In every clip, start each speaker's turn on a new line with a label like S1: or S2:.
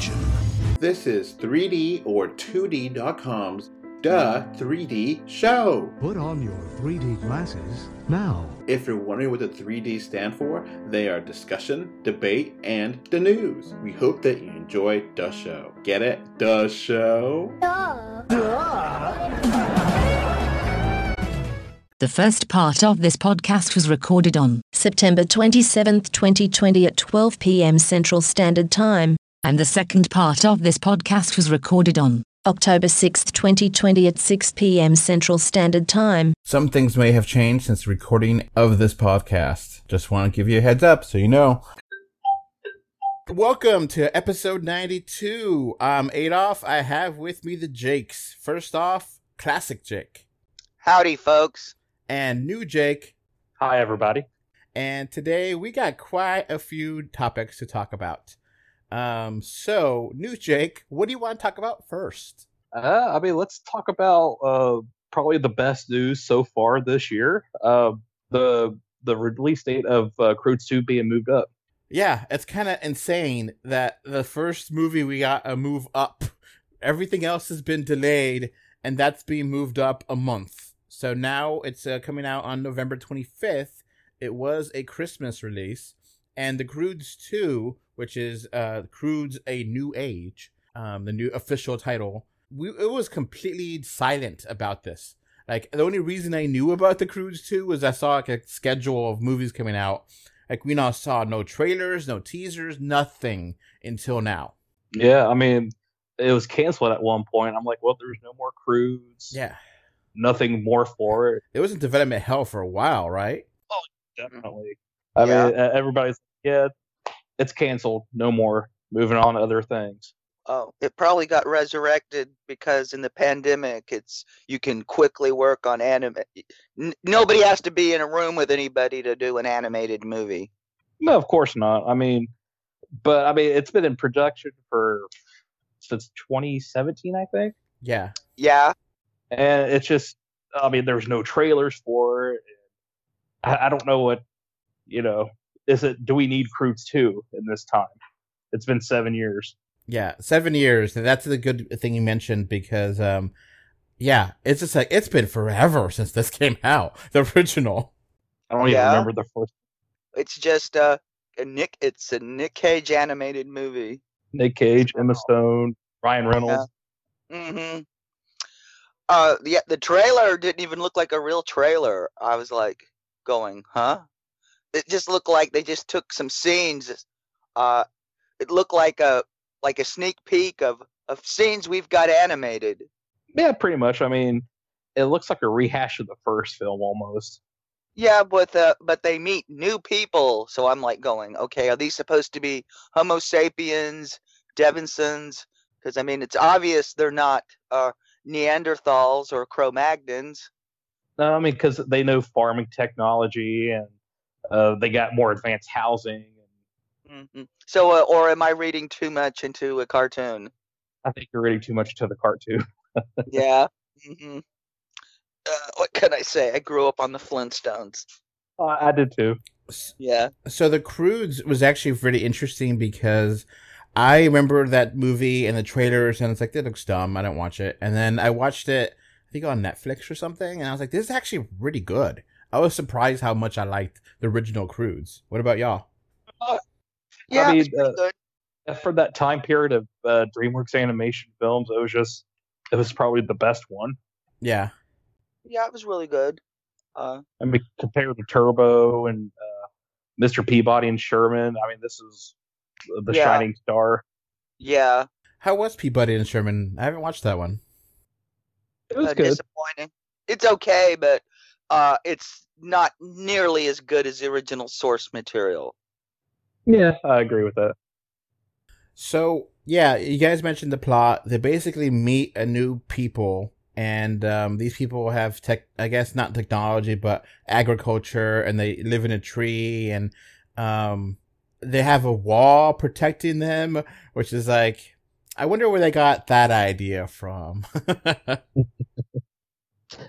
S1: attention.
S2: This is 3D or 2D.com's Duh 3D Show.
S1: Put on your 3D glasses now.
S2: If you're wondering what the 3D stand for, they are discussion, debate, and the news. We hope that you enjoy the show. Get it? The show? Duh.
S3: The first part of this podcast was recorded on September 27, 2020 at 12 p.m. Central Standard Time, and the second part of this podcast was recorded on October 6, 2020 at 6 p.m. Central Standard Time.
S2: Some things may have changed since the recording of this podcast. Just want to give you a heads up so you know. Welcome to episode 92. I'm Adolf. I have with me the Jakes. First off, Classic Jake.
S4: Howdy, folks.
S2: And new Jake.
S5: Hi, everybody.
S2: And today we got quite a few topics to talk about. Um, so, new Jake, what do you want to talk about first?
S5: Uh, I mean, let's talk about uh, probably the best news so far this year. Uh, the the release date of uh, Croods 2 being moved up.
S2: Yeah, it's kind of insane that the first movie we got a move up. Everything else has been delayed, and that's being moved up a month. So now it's uh, coming out on November 25th. It was a Christmas release, and the Croods 2, which is uh, Croods A New Age, um, the new official title, we, it was completely silent about this. Like the only reason I knew about the Croods 2 was I saw like a schedule of movies coming out. Like we now saw no trailers, no teasers, nothing until now.
S5: Yeah, I mean, it was canceled at one point. I'm like, well, there's no more Croods.
S2: Yeah,
S5: nothing more for it.
S2: It was in development hell for a while, right?
S5: Oh, definitely. I
S4: Yeah.
S5: mean, uh, everybody's yeah, it's canceled. No more. Moving on to other things.
S4: Oh, it probably got resurrected because in the pandemic, it's you can quickly work on anime. N- nobody has to be in a room with anybody to do an animated movie.
S5: No, of course not. I mean, but I mean, it's been in production for since 2017, I think.
S2: Yeah.
S4: Yeah,
S5: and it's just i mean there's no trailers for it I, I don't know what you know is it do we need Croods 2 in this time it's been seven years
S2: Yeah, seven years. And that's the good thing you mentioned because, um, yeah, it's just like it's been forever since this came out, the original.
S5: i don't
S4: Yeah.
S5: even remember the first
S4: it's just uh, a Nick. It's a Nick Cage animated movie.
S5: nick cage emma stone ryan reynolds
S4: Mm-hmm. Uh, yeah, the trailer didn't even look like a real trailer. I was like, going, huh? It just looked like they just took some scenes. Uh, it looked like a like a sneak peek of of scenes we've got animated.
S5: yeah pretty much i mean it looks like a rehash of the first film almost
S4: Yeah, but uh, but they meet new people, so I'm like going, okay, are these supposed to be Homo sapiens, Denisovans? Because I mean, it's obvious they're not uh, Neanderthals or Cro-Magnons.
S5: no i mean because they know farming technology and uh, they got more advanced housing and
S4: hmm So, uh, or am I reading too much into a cartoon?
S5: i think you're reading too much to the cartoon
S4: yeah. hmm Uh, what can I say? I grew up on the Flintstones.
S5: Uh, i did too
S4: Yeah.
S2: So the Croods was actually really interesting because I remember that movie and the trailers, and it's like that looks dumb. I don't watch it. And then I watched it, I think on Netflix or something, and I was like, this is actually really good. I was surprised how much I liked the original Croods. What about y'all?
S4: Yeah.
S5: mean, uh,
S4: good.
S5: for that time period of uh, DreamWorks animation films, it was just it was probably the best one.
S2: Yeah,
S4: Yeah, it was really good. Uh,
S5: I mean, compared to Turbo and uh, Mr. Peabody and Sherman, I mean, this is the
S4: Yeah.
S5: shining star.
S4: yeah.
S2: how was Peabody and Sherman? I haven't watched that one.
S5: It was
S4: uh,
S5: good.
S4: disappointing. It's okay, but uh, it's not nearly as good as the original source material.
S5: Yeah, I agree with that.
S2: So yeah, you guys mentioned the plot. They basically meet a new people, and um, these people have tech. I guess not technology, but agriculture, and they live in a tree, and um, they have a wall protecting them, which is like, I wonder where they got that idea from.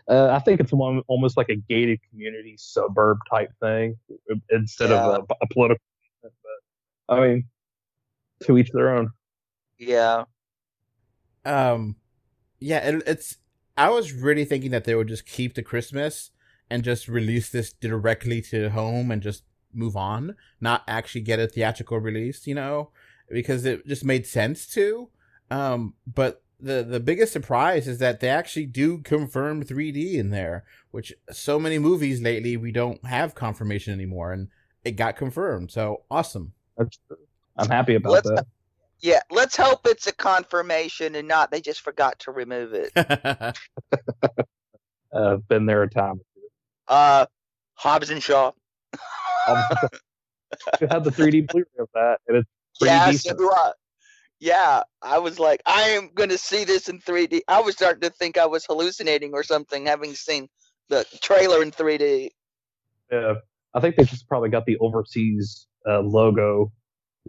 S5: Uh, I think it's one, almost like a gated community suburb type thing instead
S4: Yeah.
S5: of a, a political. But I mean, to each their own.
S4: Yeah.
S2: Um, yeah, it, it's. I was really thinking that they would just keep the Christmas and just release this directly to home and just move on, not actually get a theatrical release. You know, because it just made sense to. Um, but the the biggest surprise is that they actually do confirm 3D in there, which so many movies lately we don't have confirmation anymore, and it got confirmed. So awesome.
S5: That's, I'm happy about
S4: Let's-
S5: that.
S4: Yeah. Let's hope it's a confirmation and not they just forgot to remove it.
S5: Uh, been there a time. or two.
S4: Uh, Hobbs and Shaw.
S5: You have the 3D Blu-ray of that, and it's pretty
S4: yeah, so
S5: decent.
S4: do I. Yeah, I was like, I am gonna see this in 3D. I was starting to think I was hallucinating or something, having seen the trailer in 3D.
S5: Yeah, I think they just probably got the overseas uh, logo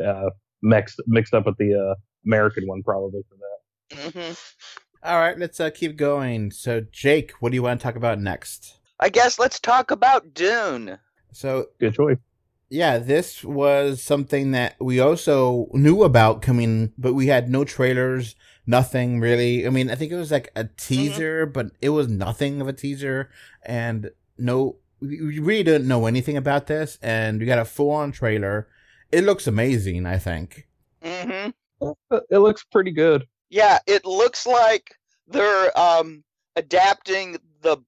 S5: uh, mixed mixed up with the uh, American one, probably for that.
S4: hmm
S2: All right, let's uh, keep going. So, Jake, what do you want to talk about next?
S4: I guess let's talk about Dune.
S2: So,
S5: Good choice.
S2: Yeah, this was something that we also knew about coming, but we had no trailers, nothing really. I mean, I think it was like a teaser, but it was nothing of a teaser, and no, we we really didn't know anything about this, and we got a full on trailer. It looks amazing, I think.
S4: hmm
S5: It looks pretty good.
S4: Yeah, it looks like they're um adapting the.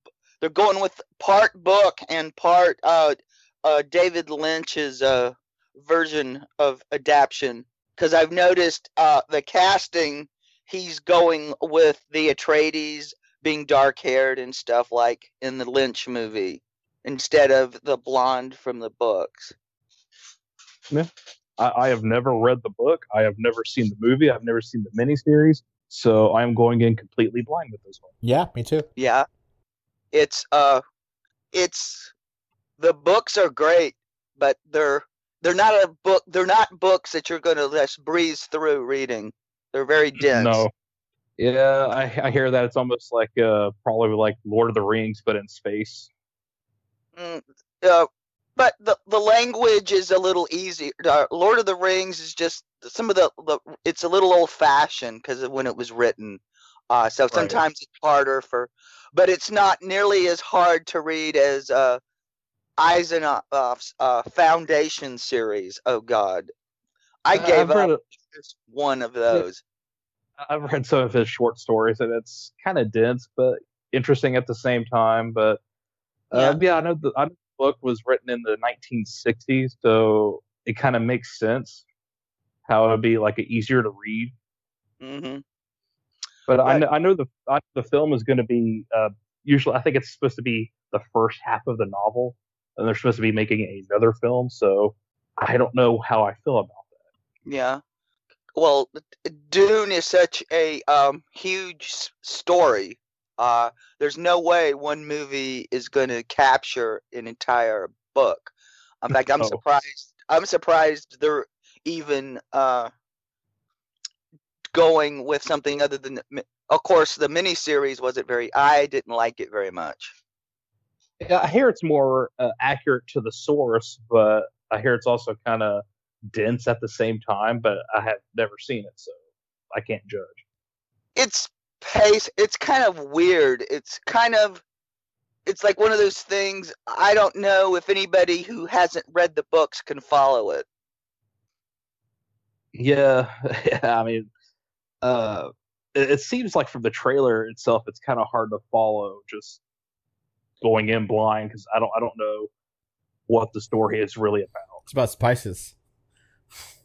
S4: They're going with part book and part uh, uh David Lynch's uh version of adaptation because I've noticed uh the casting. He's going with the Atreides being dark haired and stuff like in the Lynch movie instead of the blonde from the books.
S5: I, I have never read the book. I have never seen the movie. I've never seen the miniseries. So I am going in completely blind with this one.
S2: Yeah, me too.
S4: Yeah. It's uh it's the books are great, but they're they're not a book they're not books that you're gonna just breeze through reading. They're very dense.
S5: No. Yeah, I, I hear that it's almost like uh, probably like Lord of the Rings, but in space.
S4: Mm, uh, but the the language is a little easier. Uh, Lord of the Rings is just some of the, the it's a little old fashioned because of when it was written. Uh, so sometimes it's harder for, but it's not nearly as hard to read as uh, Asimov's uh, Foundation series. Oh God, I
S5: Uh,
S4: gave
S5: I've
S4: up just one of those.
S5: I've read some of his short stories, and it's kind of dense, but interesting at the same time. But uh, yeah. I know the, I know the book was written in the 1960s, so it kind of makes sense how it'd be like easier to read.
S4: hmm
S5: But I know, I know the I, the film is going to be uh, usually I think it's supposed to be the first half of the novel, and they're supposed to be making another film. So I don't know how I feel about that.
S4: Yeah. Well, Dune is such a um, huge story. Uh, there's no way one movie is going to capture an entire book. In fact, I'm surprised. I'm surprised they're even uh, going with something other than. Of course, the miniseries wasn't very. I didn't like it very much.
S5: Yeah, I hear it's more uh, accurate to the source, but I hear it's also kind of dense at the same time. But I have never seen it, so I can't judge.
S4: it's pace it's kind of weird it's kind of it's like one of those things i don't know if anybody who hasn't read the books can follow it
S5: Yeah, I mean, uh, it, it seems like from the trailer itself, it's kind of hard to follow just going in blind because I don't I don't know what the story is really about.
S2: It's about spices.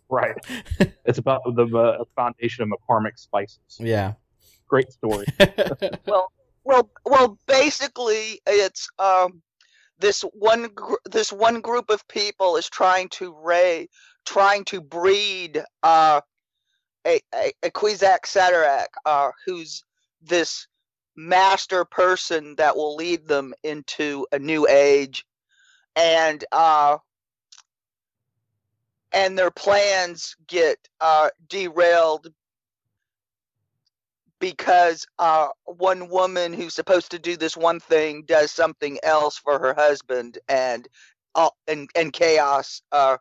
S5: Right. it's about the uh, foundation of McCormick spices.
S2: Yeah.
S5: Great story.
S4: well well well basically it's um this one gr- this one group of people is trying to ray trying to breed uh a a, a Kwisatz Haderach, uh who's this master person that will lead them into a new age and uh and their plans get uh derailed because uh, one woman who's supposed to do this one thing does something else for her husband and uh, and and chaos uh,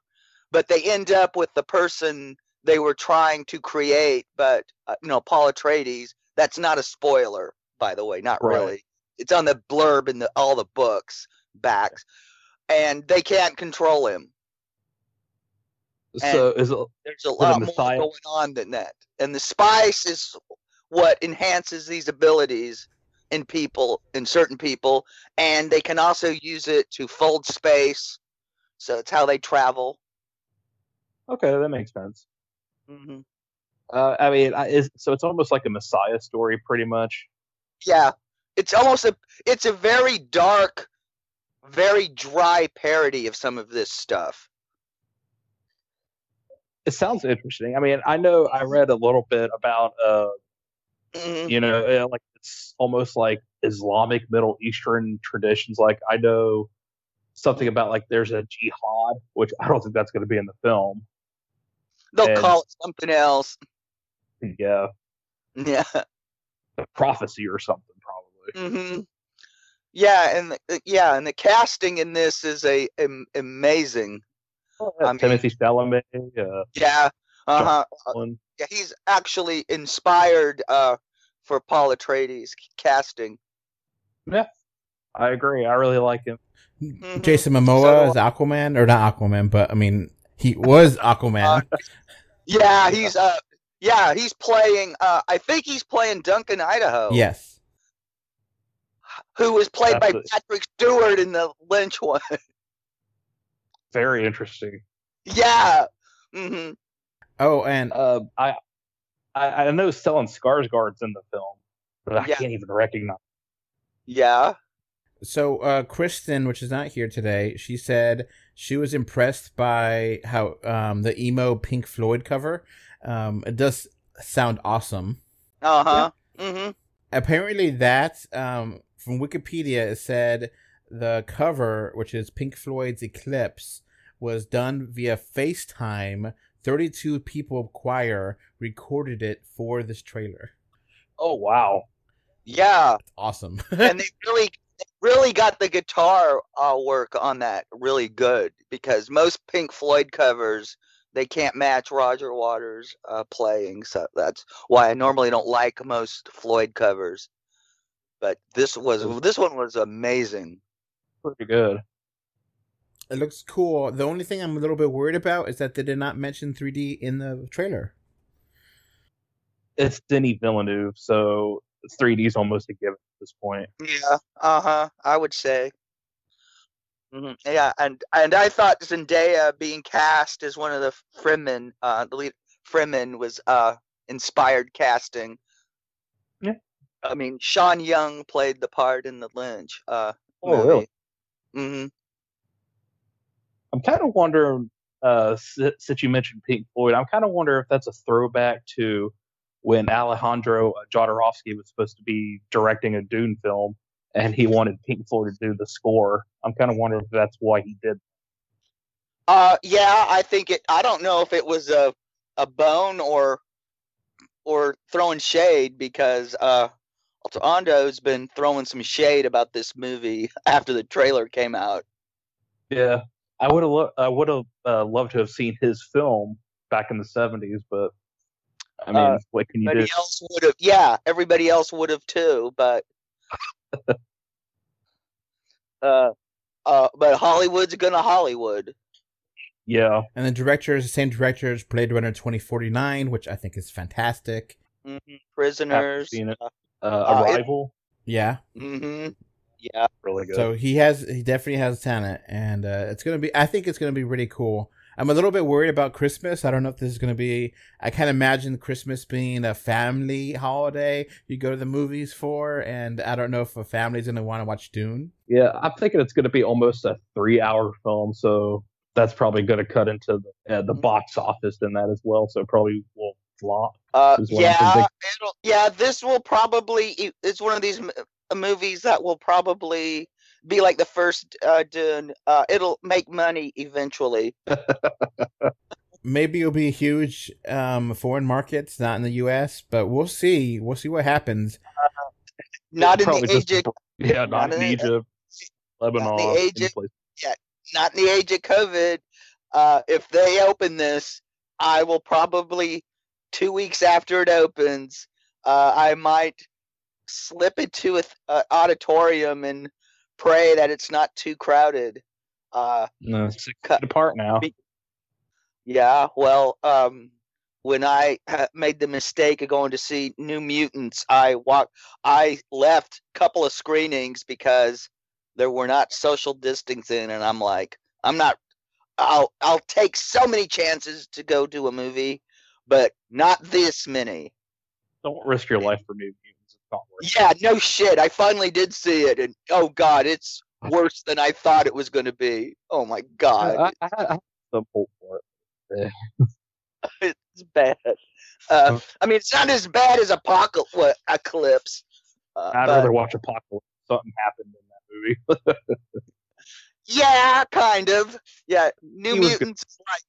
S4: but they end up with the person they were trying to create, but uh, you know, Paul Atreides. That's not a spoiler, by the way, not
S5: Right.
S4: really. It's on the blurb in the all the books backs, and they can't control him.
S5: So is it
S4: There's a lot more going on than that, and the spice is what enhances these abilities in people, in certain people, and they can also use it to fold space. So it's how they travel.
S5: okay? That makes sense.
S4: hmm
S5: Uh, I mean, I, is, so it's almost like a Messiah story, pretty much.
S4: Yeah, it's almost a it's a very dark, very dry parody of some of this stuff.
S5: It sounds interesting. I mean, I know I read a little bit about, uh,
S4: Mhm.
S5: you know, uh, like it's almost like Islamic Middle Eastern traditions. Like I know something about like there's a jihad, which I don't think that's going to be in the film.
S4: They'll
S5: and-
S4: call it something else.
S5: Yeah,
S4: Yeah.
S5: Prophecy or something probably.
S4: hmm Yeah, and the, uh, yeah, and the casting in this is a am, amazing. I mean-
S5: Timothy Chalamet, uh,
S4: Yeah. Uh huh.
S5: one-
S4: Yeah, he's actually inspired uh for Paul Atreides casting.
S5: Yeah, I agree. I really like him.
S4: Mhm.
S2: Jason Momoa
S4: do
S2: is Aquaman, or not Aquaman, but I mean, he was Aquaman.
S4: Yeah, he's uh yeah, he's playing uh I think he's playing Duncan Idaho.
S2: yes.
S4: Who was played by
S5: Absolutely.
S4: Patrick Stewart in the Lynch one.
S5: Very interesting.
S4: yeah. hmm
S2: Oh, and
S5: Uh, I, I I know Stellan Skarsgård's in the film, but I
S4: Yeah.
S5: can't even recognize.
S4: Yeah.
S2: so uh, Kristen, which is not here today, she said she was impressed by how um, the emo Pink Floyd cover. Um, it does sound awesome.
S4: Uh-huh. hmm
S2: apparently that um from wikipedia it said the cover which is pink floyd's eclipse was done via facetime 32 people choir recorded it for this trailer
S5: Oh wow!
S4: Yeah.
S2: awesome
S4: and they really they really got the guitar uh, work on that really good because most Pink Floyd covers they can't match Roger Waters uh, playing, so that's why I normally don't like most Floyd covers. But this was this one was amazing.
S5: Pretty good.
S2: it looks cool the only thing i'm a little bit worried about is that they did not mention 3d in the trailer
S5: It's Denis Villeneuve, so 3D is almost a given at this point.
S4: Yeah, uh huh. I would say. Mhm, Yeah, and and I thought Zendaya being cast as one of the Fremen, uh, the lead Fremen was uh inspired casting.
S5: Yeah.
S4: I mean, Sean Young played the part in the Lynch. Uh,
S5: Oh, really?
S4: hmm
S5: I'm kind of wondering, uh, since you mentioned Pink Floyd, I'm kind of wondering if that's a throwback to when Alejandro Jodorowsky was supposed to be directing a Dune film, and he wanted Pink Floyd to do the score. I'm kind of wondering if that's why he did.
S4: Uh, yeah, I think it. I don't know if it was a a bone or or throwing shade because uh, Altondo's been throwing some shade about this movie after the trailer came out.
S5: Yeah, I would have. Lo- I would have uh, loved to have seen his film back in the '70s, but I mean,
S4: Uh,
S5: what can you do?
S4: Everybody else would have, yeah, everybody else would have too, but uh, uh, but Hollywood's gonna Hollywood.
S5: Yeah,
S2: and the director is the same director as blade runner 2049 which i think is fantastic
S4: hmm Prisoners.
S5: seeing it. Uh,
S4: Uh, it-
S5: Arrival,
S2: yeah
S4: hmm Yeah.
S5: really good.
S2: So he has, he definitely has talent, and uh, it's gonna be. I think it's gonna be really cool. I'm a little bit worried about Christmas. I don't know if this is gonna be. I can't imagine Christmas being a family holiday you go to the movies for, and I don't know if a family's gonna want to watch Dune.
S5: Yeah, I'm thinking it's going to be almost a three-hour film, so that's probably going to cut into the, uh, the box office in that as well. So probably will flop.
S4: Uh,
S5: is what I'm
S4: yeah, it'll, yeah. This will probably. e, It's one of these uh, movies that will probably be like the first uh, Dune. Uh, it'll make money eventually.
S2: Maybe it'll be huge um, foreign markets, not in the U.S., but we'll see. We'll see what happens.
S4: Not in
S5: Probably
S4: the
S5: just- Yeah, not,
S4: Not
S5: in
S4: in-
S5: Egypt, Lebanon,
S4: the
S5: any
S4: Egypt-
S5: place.
S4: not in the age of COVID. Uh, if they open this, I will probably two weeks after it opens, uh, I might slip into a, th- a auditorium and pray that it's not too crowded. Uh,
S5: No, six
S4: Cut-
S5: apart now.
S4: Be- yeah, well, um, when I ha- made the mistake of going to see New Mutants, I walked, I left a couple of screenings because there were not social distancing, and I'm like, I'm not. I'll I'll take so many chances to go to a movie, but not this many.
S5: Don't risk your life for new mutants. It's not worth it.
S4: Yeah, no shit. I finally did see it, and oh god, it's worse than I thought it was going to be. Oh my god.
S5: I, I, I had some hope for it.
S4: it's bad. Uh, I mean, it's not as bad as Apocalypse. Eclipse. Uh,
S5: I'd
S4: but-
S5: rather watch Apocalypse. Something happened in that movie.
S4: yeah, kind of. Yeah, New
S5: He.
S4: Mutants. is Like,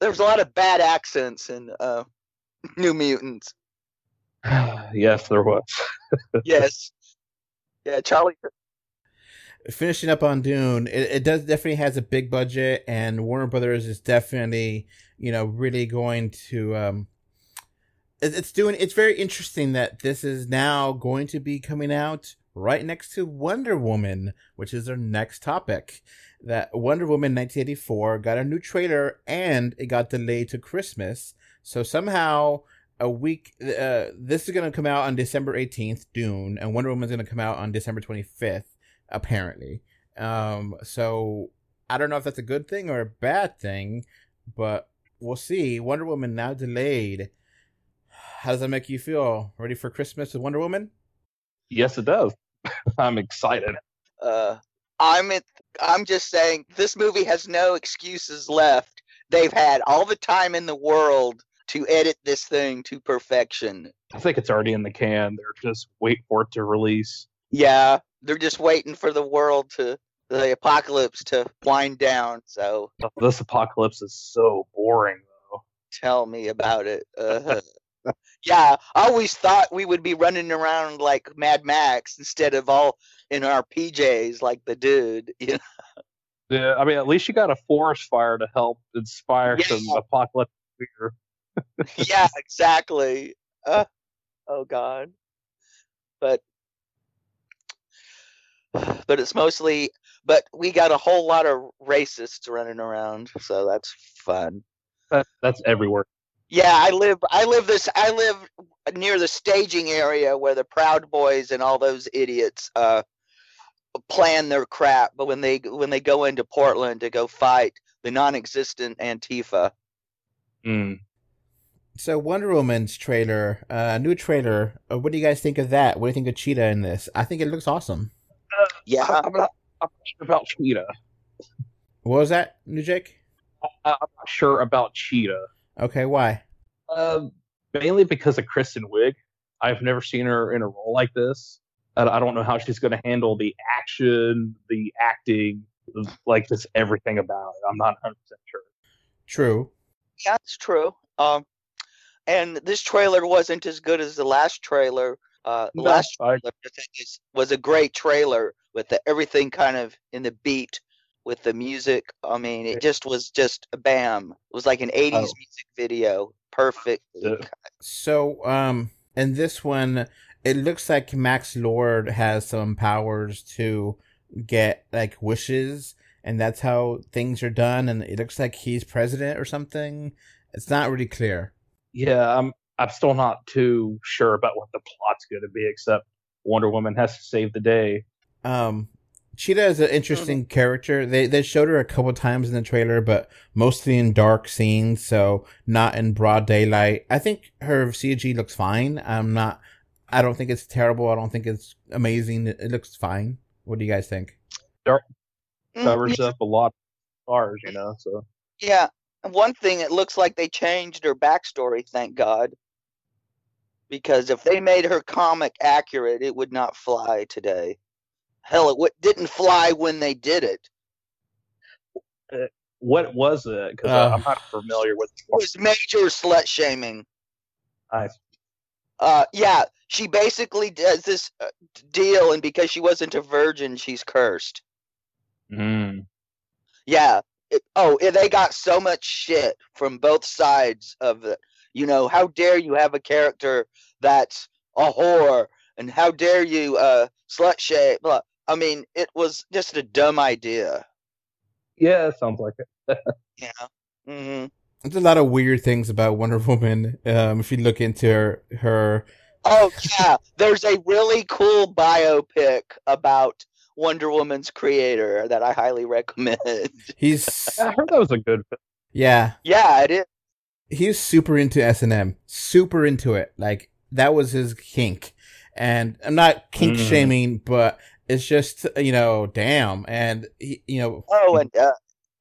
S4: there's a lot of bad accents in uh, New Mutants.
S5: yes, there was.
S4: Yes. Yeah, Charlie.
S2: finishing up on Dune, it, it does definitely has a big budget, and Warner Brothers is definitely you know really going to. Um, it- it's doing. It's very interesting that this is now going to be coming out right next to Wonder Woman, which is our next topic. That Wonder Woman 1984 got a new trailer and it got delayed to Christmas. So somehow a week. Uh, this is going to come out on December 18th, Dune, and Wonder Woman's going to come out on December 25th apparently. Um, so I don't know if that's a good thing or a bad thing, but we'll see. Wonder Woman now delayed. How does that make you feel? Ready for Christmas with Wonder Woman?
S5: Yes, it does. I'm excited.
S4: Uh, I'm at, I'm just saying this movie has no excuses left. They've had all the time in the world to edit this thing to perfection.
S5: I think it's already in the can. They're just wait for it to release.
S4: Yeah, they're just waiting for the world to the apocalypse to wind down. So
S5: This apocalypse is so boring, though.
S4: tell me about it. Uh, yeah, I always thought we would be running around like Mad Max instead of all in our PJs like the dude. You know?
S5: Yeah, I mean, at least you got a forest fire to help inspire
S4: Yeah.
S5: some apocalyptic fear.
S4: Yeah, exactly. Uh, oh God. But but it's mostly but we got a whole lot of racists running around, so that's fun.
S5: That, that's everywhere.
S4: Yeah, I live I live this I live near the staging area where the Proud Boys and all those idiots uh plan their crap, but when they when they go into Portland to go fight the non-existent Antifa.
S5: Mm.
S2: So Wonder Woman's trailer, uh, new trailer. Uh, what do you guys think of that? What do you think of Cheetah in this? I think it looks awesome.
S4: Yeah.
S5: I'm not, I'm not sure about Cheetah.
S2: What was that, New Jake?
S5: I- I'm not sure about Cheetah.
S2: Okay, why?
S5: Uh, mainly because of Kristen Wiig. I've never seen her in a role like this. I, I don't know how she's going to handle the action, the acting, like just everything about it. I'm not 100 percent sure.
S2: True.
S4: Yeah, it's true. Um, and this trailer wasn't as good as the last trailer. Uh, the
S5: No,
S4: last trailer I think is, was a great trailer with the, everything kind of in the beat with the music. I mean, it just was just a bam. It was like an '80s
S5: Oh.
S4: music video, perfect.
S5: Yeah.
S2: So, um, in this one, it looks like Max Lord has some powers to get like wishes, and that's how things are done. And it looks like he's president or something. It's not really clear.
S5: Yeah, I'm. I'm still not too sure about what the plot's going to be, except Wonder Woman has to save the day.
S2: Um, Cheetah is an interesting character. They they showed her a couple times in the trailer, but mostly in dark scenes, so not in broad daylight. I think her CG looks fine. I'm not. I don't think it's terrible. I don't think it's amazing. It, it looks fine. What do you guys think?
S4: Mm,
S5: Covers up a lot of stars, you know. So
S4: Yeah. And One thing, it looks like they changed her backstory, thank God. Because if they made her comic accurate, it would not fly today. Hell, it w- didn't fly when they did it.
S5: what was it? Because
S2: Uh.
S5: I'm not familiar with.
S4: It was major slut shaming.
S5: I,
S4: Uh, yeah, she basically does this uh, deal, and because she wasn't a virgin, she's cursed.
S5: mm,
S4: Yeah, it, oh, yeah, they got so much shit from both sides of it. You know, how dare you have a character that's a whore, and how dare you uh, slut shame? Blah. I mean, it was just a dumb idea.
S5: Yeah, it sounds like it.
S4: Yeah. hmm
S2: There's a lot of weird things about Wonder Woman. Um, if you look into her, her
S4: Oh yeah, there's a really cool biopic about Wonder Woman's creator that I highly recommend.
S2: he's
S5: I heard that was a good
S2: yeah,
S4: yeah, it is.
S2: he's super into S and M, super into it. Like that was his kink, and I'm not kink
S5: Mm.
S2: shaming, but it's just you know, damn, and he, you know,
S4: Oh, and uh,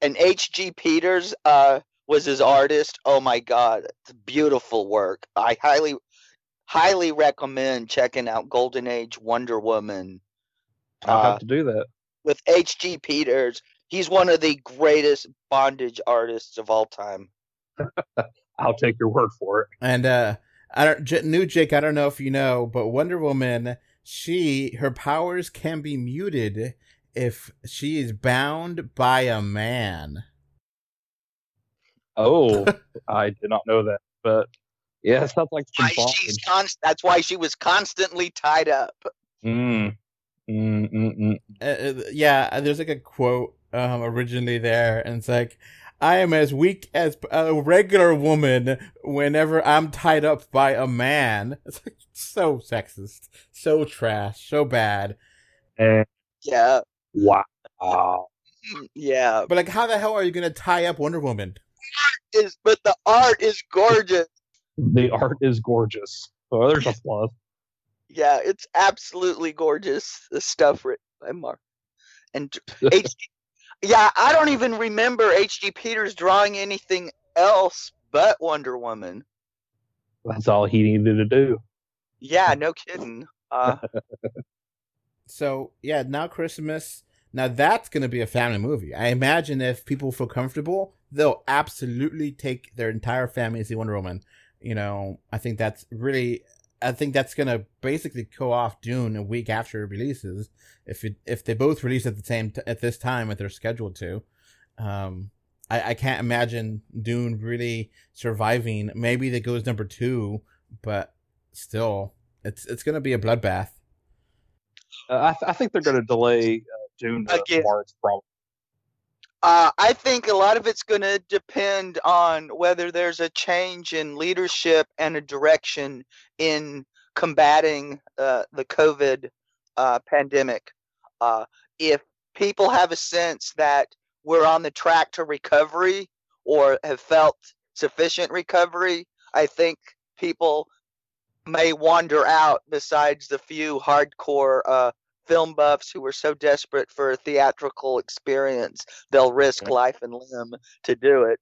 S4: and H.G. Peters uh was his artist. Oh my God, it's beautiful work. I highly highly recommend checking out Golden Age Wonder Woman
S5: I'll
S4: Uh,
S5: have to do that.
S4: with H.G. Peters. He's one of the greatest bondage artists of all time.
S5: I'll take your word for it.
S2: and uh, I don't, J- new Jake. I don't know if you know, but Wonder Woman, she her powers can be muted if she is bound by a man.
S5: Oh, I did not know that, but yeah, it sounds like some
S4: Why she's const- that's why she was constantly tied up.
S5: Mm. Mm, mm, mm.
S2: uh, uh, yeah, there's like a quote um originally there, and it's like, "I am as weak as a regular woman whenever I'm tied up by a man." It's like so sexist, so trash, so bad.
S5: And
S4: Yeah,
S5: wow.
S4: mm, yeah.
S2: But like, how the hell are you gonna tie up Wonder Woman?
S4: Is but the art is gorgeous.
S5: The art is gorgeous. Oh, there's a plus.
S4: Yeah, it's absolutely gorgeous. The stuff written by Mark and H. Yeah, I don't even remember H.G. Peters drawing anything else but Wonder Woman.
S5: That's all he needed to do.
S4: Yeah, no kidding. Uh,
S2: So yeah, now Christmas. Now that's gonna be a family movie. I imagine if people feel comfortable, they'll absolutely take their entire family to see Wonder Woman. You know, I think that's really. I think that's gonna basically go off Dune a week after it releases. If it if they both release at the same t- at this time, if they're scheduled to, um, I I can't imagine Dune really surviving. Maybe that goes number two, but still, it's it's gonna be a bloodbath.
S5: Uh, I, th- I think they're going to delay uh, Dune to
S4: Again.
S5: March, probably.
S4: Uh, I think a lot of it's going to depend on whether there's a change in leadership and a direction in combating uh, the COVID uh, pandemic. Uh, if people have a sense that we're on the track to recovery or have felt sufficient recovery, I think people may wander out besides the few hardcore uh, film buffs who are so desperate for a theatrical experience they'll risk
S5: Yeah.
S4: life and limb to do it.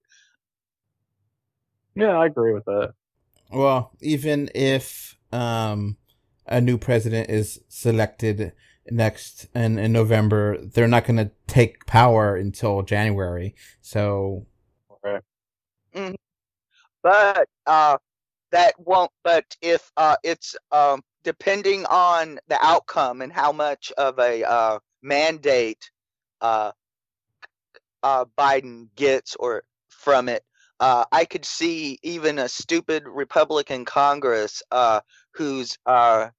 S5: Yeah, I agree with that.
S2: Well, even if um, a new president is selected next in, in November, they're not going to take power until January. So,
S5: Okay.
S4: But uh, that won't. But if uh, it's um, depending on the outcome and how much of a uh, mandate uh, uh, Biden gets or from it, uh, I could see even a stupid Republican Congress uh, who's uh,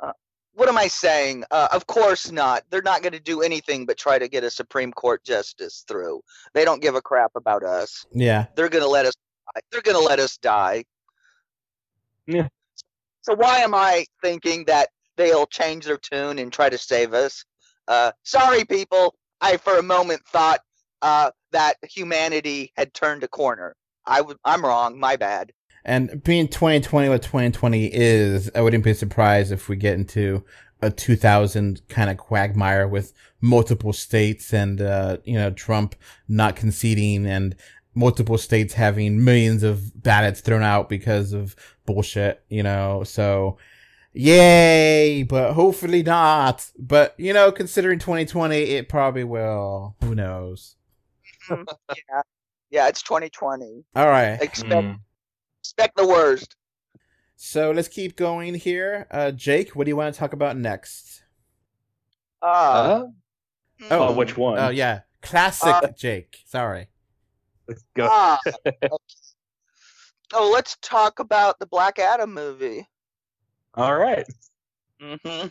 S4: uh, what am I saying? Uh, of course not. They're not going to do anything but try to get a Supreme Court justice through. They don't give a crap about us.
S2: yeah.
S4: They're going to let us. They're going to let us die.
S5: Yeah.
S4: So why am I thinking that they'll change their tune and try to save us? Uh, sorry, people. I for a moment thought uh, that humanity had turned a corner. I w- I'm wrong. My bad.
S2: And being 2020 what 2020 is, I wouldn't be surprised if we get into a 2000 kind of quagmire with multiple states and, uh, you know, Trump not conceding and multiple states having millions of ballots thrown out because of bullshit, you know, so yay, but hopefully not. But, you know, considering 2020, it probably will. Who knows?
S4: yeah, yeah. It's 2020.
S2: All right.
S4: Expect
S5: Mm.
S4: expect the worst.
S2: So let's keep going here. Uh, Jake, what do you want to talk about next?
S4: Uh,
S5: Uh, oh, which one?
S2: Oh yeah, Classic
S4: Uh,
S2: Jake. Sorry.
S5: Go.
S4: Ah, okay. Oh, let's talk about the Black Adam movie.
S5: All right.
S4: hmm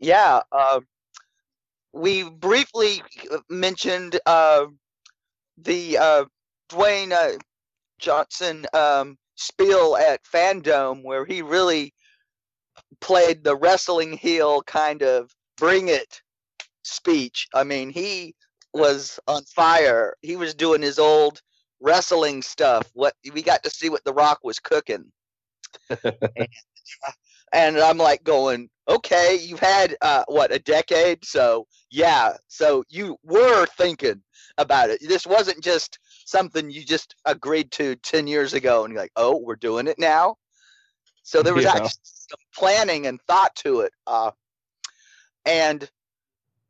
S4: Yeah, uh, we briefly mentioned uh, the uh, Dwayne uh, Johnson um, spiel at FanDome, where he really played the wrestling heel kind of bring it speech. I mean, he was on fire. He was doing his old wrestling stuff. What we got to see what The Rock was cooking and I'm like going, okay, you've had uh, what a decade, so yeah, so you were thinking about it. This wasn't just something you just agreed to ten years ago, and you're like, oh, we're doing it now. So there was
S5: Yeah.
S4: actually some planning and thought to it, uh, and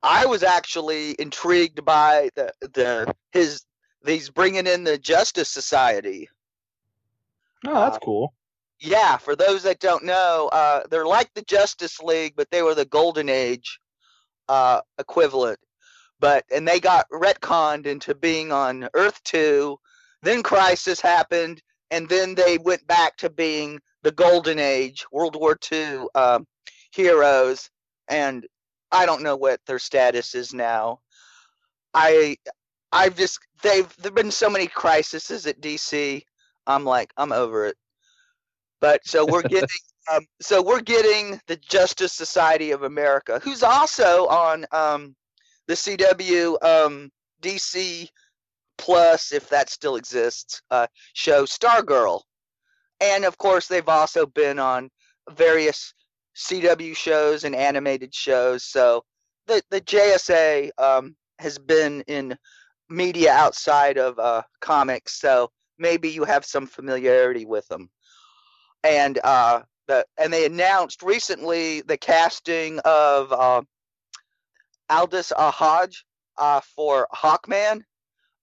S4: I was actually intrigued by the the his these bringing in the Justice Society.
S5: Oh, that's
S4: Uh,
S5: cool.
S4: Yeah, for those that don't know, uh, they're like the Justice League, but they were the Golden Age uh, equivalent. But and they got retconned into being on Earth two. Then Crisis happened, and then they went back to being the Golden Age, World War two um, heroes. And I don't know what their status is now. I I've just they've there've been so many crises at DC. I'm like I'm over it. But so we're getting um, so we're getting the Justice Society of America, who's also on um, the CW um, DC Plus, if that still exists, uh, show Stargirl, and of course they've also been on various CW shows and animated shows. So the the JSA um, has been in media outside of uh, comics, so maybe you have some familiarity with them and uh, the and they announced recently the casting of uh, Aldis Hodge uh, for Hawkman.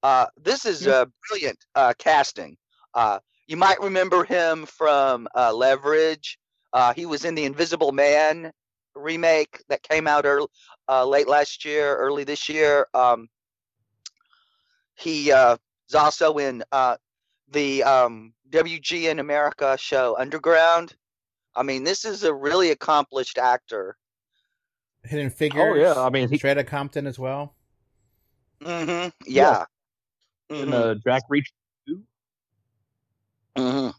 S4: Uh, this is a brilliant uh, casting. Uh, you might remember him from uh, Leverage. Uh, he was in the Invisible Man remake that came out early, uh, late last year, early this year. Um, he uh, is also in uh, the um, WGN America show Underground. I mean, this is a really accomplished actor.
S2: Hidden Figures.
S5: Oh yeah, I mean, he
S2: Straight Outta Compton as well.
S4: hmm Yeah.
S5: in
S4: Mhm,
S5: uh, Jack Reacher two
S4: mhm.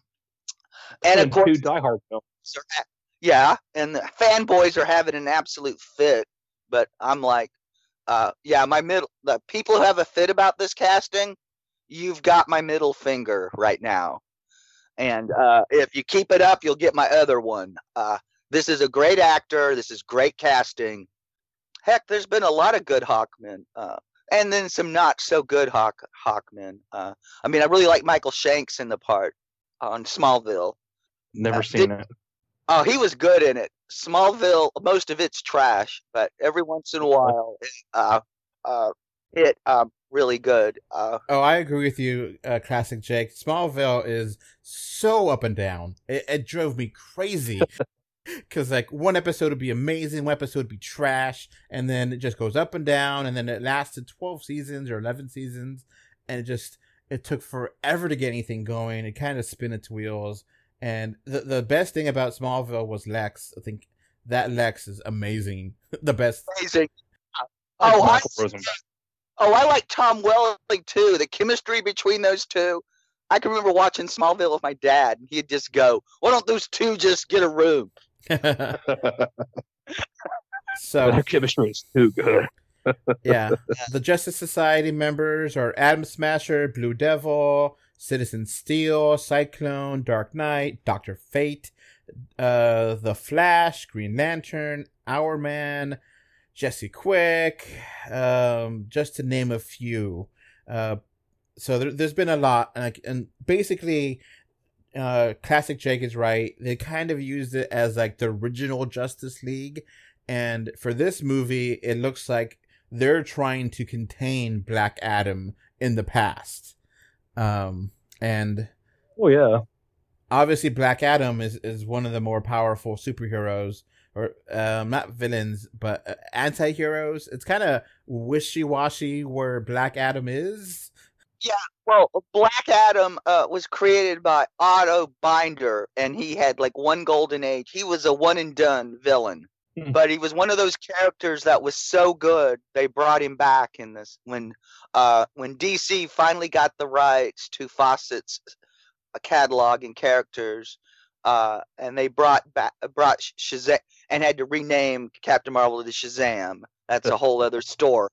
S4: And of course,
S5: two Die Hard films.
S4: Are ha- yeah, and the fanboys are having an absolute fit. But I'm like, uh, yeah, my middle, the people who have a fit about this casting, you've got my middle finger right now. And uh, if you keep it up, you'll get my other one. Uh, this is a great actor. This is great casting. Heck, there's been a lot of good Hawkmen, uh, and then some not so good Hawk Hawkmen. Uh, I mean, I really like Michael Shanks in the part on Smallville.
S5: Never
S4: Uh,
S5: seen
S4: did-
S5: it.
S4: Oh, he was good in it. Smallville, most of it's trash, but every once in a while, it, uh, uh, it um, really good. Uh,
S2: Oh, I agree with you, uh, Classic Jake. Smallville is so up and down. It, it drove me crazy. Because, like, one episode would be amazing, one episode would be trash, and then it just goes up and down, and then it lasted 12 seasons or 11 seasons, and it just, it took forever to get anything going. It kind of spin its wheels. And the, the best thing about Smallville was Lex. I think that Lex is amazing. the best.
S4: amazing. Oh, I, oh, I like Tom Welling too. The chemistry between those two. I can remember watching Smallville with my dad, and he'd just go, "Why don't those two just get a room?"
S2: so
S5: Their chemistry is too good.
S2: yeah. The Justice Society members are Atom Smasher, Blue Devil, Citizen Steel, Cyclone, Dark Knight, Doctor Fate, uh, The Flash, Green Lantern, Hourman, Jesse Quick, um, just to name a few. Uh, so there, there's been a lot, and, and basically, uh, Classic Jake is right. They kind of used it as like the original Justice League, and for this movie, it looks like they're trying to contain Black Adam in the past. Um, and
S5: Oh yeah.
S2: obviously Black Adam is, is one of the more powerful superheroes or um, not villains, but uh, anti-heroes. It's kind of wishy-washy where Black Adam is.
S4: Yeah, well, Black Adam uh, was created by Otto Binder, and he had like one golden age. He was a one and done villain,
S5: Hmm.
S4: but he was one of those characters that was so good they brought him back in this when uh, when DC finally got the rights to Fawcett's uh, catalog and characters, uh, and they brought back brought Shazam and had to rename Captain Marvel to Shazam. That's a whole other story.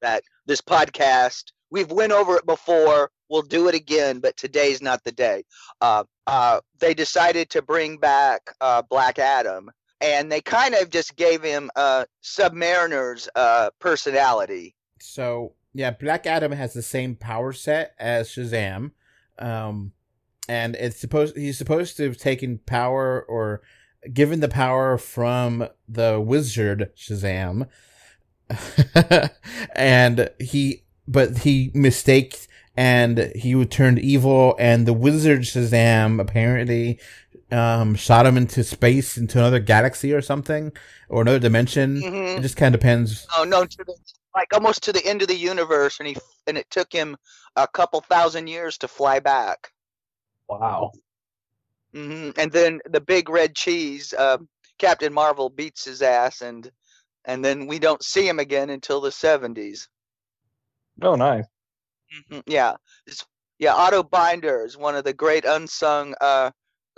S4: That this podcast we've went over it before. We'll do it again, but today's not the day. Uh, uh, they decided to bring back uh, Black Adam, and they kind of just gave him uh, Submariner's uh, personality.
S2: So yeah, Black Adam has the same power set as Shazam, um, and it's supposed he's supposed to have taken power or given the power from the wizard Shazam, and he but he mistaked and he turned evil, and the wizard Shazam apparently um shot him into space into another galaxy or something or another dimension.
S4: Mhm.
S2: It just kind of depends.
S4: Oh no, to the, like almost to the end of the universe, and he and it took him a couple thousand years to fly back.
S5: Wow.
S4: hmm And then the big red cheese, uh, Captain Marvel beats his ass, and and then we don't see him again until the seventies.
S5: Oh, nice.
S4: hmm Yeah, it's, yeah. Otto Binder is one of the great unsung uh,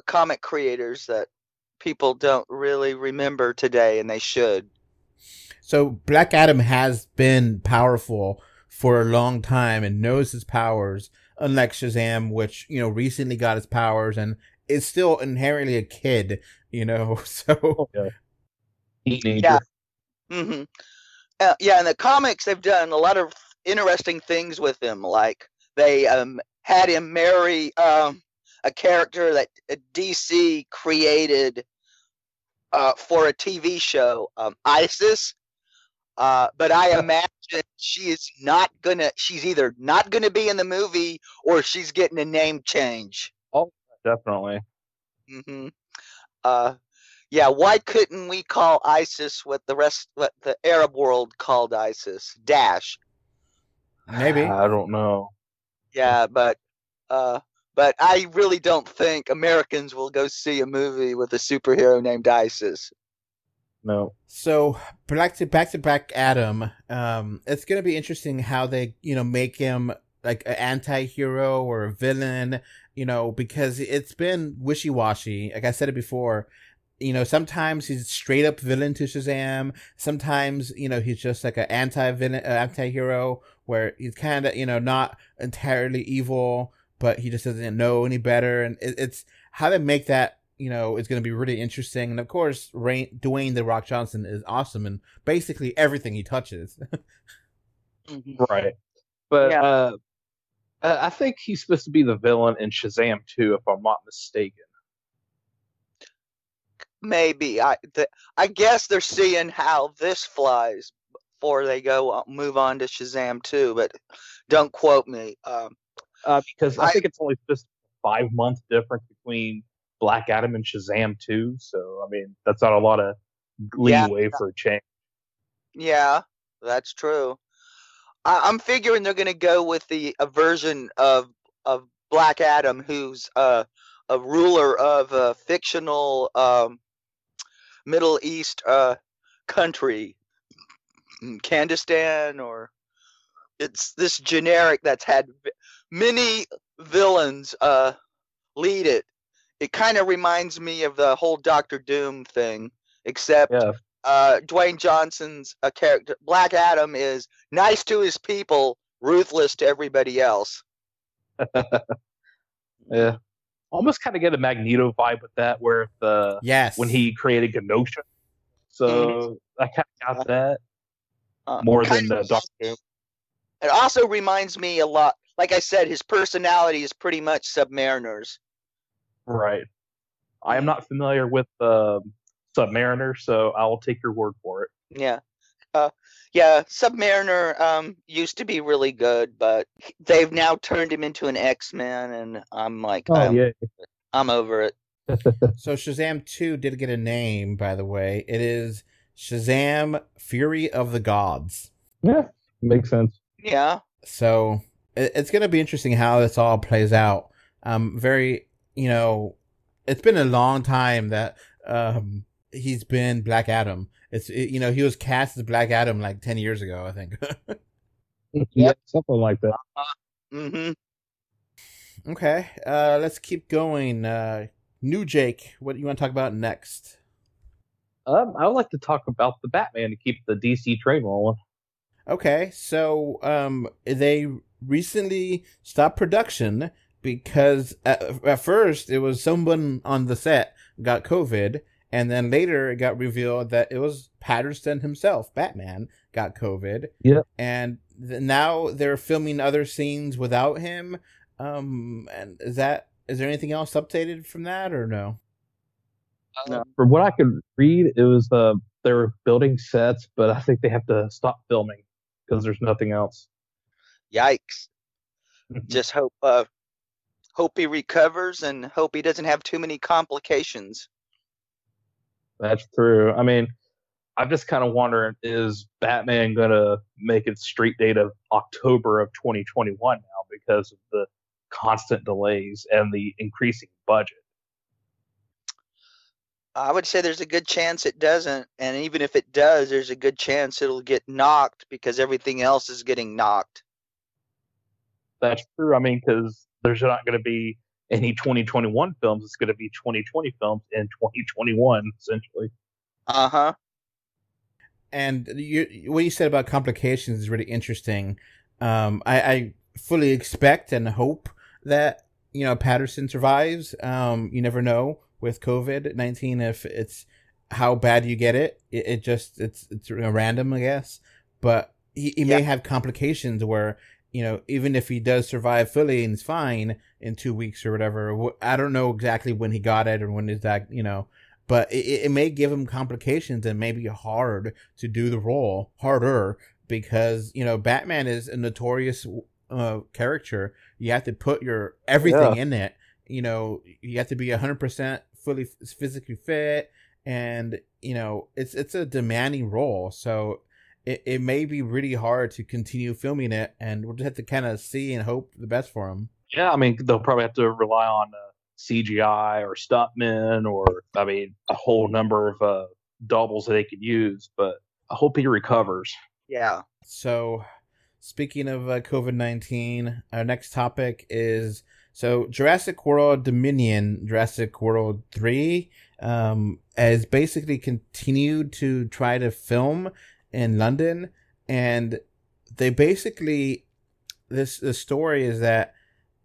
S4: comic creators that people don't really remember today, and they should.
S2: So Black Adam has been powerful for a long time and knows his powers, unlike Shazam, which, you know, recently got his powers and is still inherently a kid, you know, so
S5: Yeah. Teenager.
S4: Yeah. hmm Uh, yeah, in the comics, they've done a lot of interesting things with him. Like they um, had him marry um, a character that uh, DC created uh, for a TV show, um, Isis. Uh, but I imagine she is not gonna. She's either not gonna be in the movie or she's getting a name change.
S5: Oh, definitely.
S4: hmm Uh, yeah, why couldn't we call ISIS what the rest, what the Arab world called ISIS? Dash.
S2: maybe.
S5: I don't know.
S4: Yeah, but uh, but I really don't think Americans will go see a movie with a superhero named ISIS.
S5: No.
S2: So back to back to back Adam, um, it's gonna be interesting how they, you know, make him like an anti-hero or a villain, you know, because it's been wishy-washy. Like I said it before, you know, sometimes he's straight up villain to Shazam. Sometimes, you know, he's just like an anti-villain, uh, anti-hero where he's kind of, you know, not entirely evil, but he just doesn't know any better. And it, it's how they make that, you know, is going to be really interesting. And of course, Rain, Dwayne the Rock Johnson is awesome in basically everything he touches.
S5: Right. But
S4: Yeah.
S5: uh, uh, I think he's supposed to be the villain in Shazam too, if I'm not mistaken.
S4: Maybe I, th- I guess they're seeing how this flies before they go uh, move on to Shazam too. But don't quote me. Um,
S5: Uh, because I,
S4: I-
S5: think it's only just a five month difference between Black Adam and Shazam too. So I mean, that's not a lot of
S4: Yeah.
S5: leeway for a change.
S4: Yeah, that's true. I, I'm figuring they're going to go with the a version of of Black Adam, who's uh, a ruler of a fictional um, Middle East uh, country, Kandistan, or it's this generic that's had many villains uh, lead it. It kind of reminds me of the whole Doctor Doom thing, except
S5: Yeah.
S4: uh, Dwayne Johnson's a character. Black Adam is nice to his people, ruthless to everybody else.
S5: Yeah. Almost kind of get a Magneto vibe with that, where the
S2: yes.
S5: when he created Genosha. So I kind of got that
S4: Uh,
S5: more than
S4: of
S5: the Doctor Doom.
S4: It also reminds me a lot. Like I said, his personality is pretty much Submariner's.
S5: Right. I am not familiar with um, Submariner, so I'll take your word for it.
S4: Yeah. Uh, yeah, Submariner um, used to be really good, but they've now turned him into an X Man, and I'm like,
S5: Oh
S4: I'm,
S5: yeah.
S4: I'm over it.
S2: so Shazam 2 did get a name, by the way. It is Shazam Fury of the Gods.
S5: Yeah, makes sense.
S4: Yeah.
S2: So it, it's going to be interesting how this all plays out. Um, very, you know, it's been a long time that um he's been Black Adam. It's it, you know he was cast as Black Adam like ten years ago, I think.
S5: yeah, something like that.
S4: Mm-hmm.
S2: Okay, uh, let's keep going. Uh, new Jake, what do you want to talk about next?
S5: Um, I would like to talk about the Batman to keep the DC train rolling.
S2: Okay, so um, they recently stopped production because at, at first it was someone on the set got COVID, and then later it got revealed that it was Pattinson himself, Batman, got COVID.
S5: Yeah,
S2: and th- now they're filming other scenes without him. Um, and is that is there anything else updated from that or no?
S5: No. From what I could read, it was uh, they were building sets, but I think they have to stop filming because there's nothing else.
S4: Yikes! Just hope uh, hope he recovers and hope he doesn't have too many complications.
S5: That's true. I mean, I'm just kind of wondering: is Batman gonna make its street date of October of 2021 now because of the constant delays and the increasing budget?
S4: I would say there's a good chance it doesn't, and even if it does, there's a good chance it'll get knocked because everything else is getting knocked.
S5: That's true. I mean, because there's not going to be any 2021 films. It's going to be 2020 films in 2021, essentially.
S4: Uh huh.
S2: And you, what you said about complications is really interesting. Um, I, I fully expect and hope that you know Pattinson survives. Um, you never know with COVID nineteen if it's how bad you get it. It, it just it's it's random, I guess. But he, he yeah. may have complications where you know even if he does survive fully and is fine in two weeks or whatever. I don't know exactly when he got it or when is that you know. But it, it may give him complications and maybe hard to do the role harder because you know Batman is a notorious uh, character. You have to put your everything yeah. in it. You know, you have to be hundred percent fully physically fit, and you know it's it's a demanding role. So it, it may be really hard to continue filming it, and we'll just have to kind of see and hope the best for him.
S5: Yeah, I mean they'll probably have to rely on uh, CGI or stuntmen, or I mean a whole number of uh, doubles that they could use. But I hope he recovers.
S4: Yeah.
S2: So, speaking of uh, COVID nineteen, our next topic is so Jurassic World Dominion, Jurassic World 3, um, has basically continued to try to film in London. And they basically, this, the story is that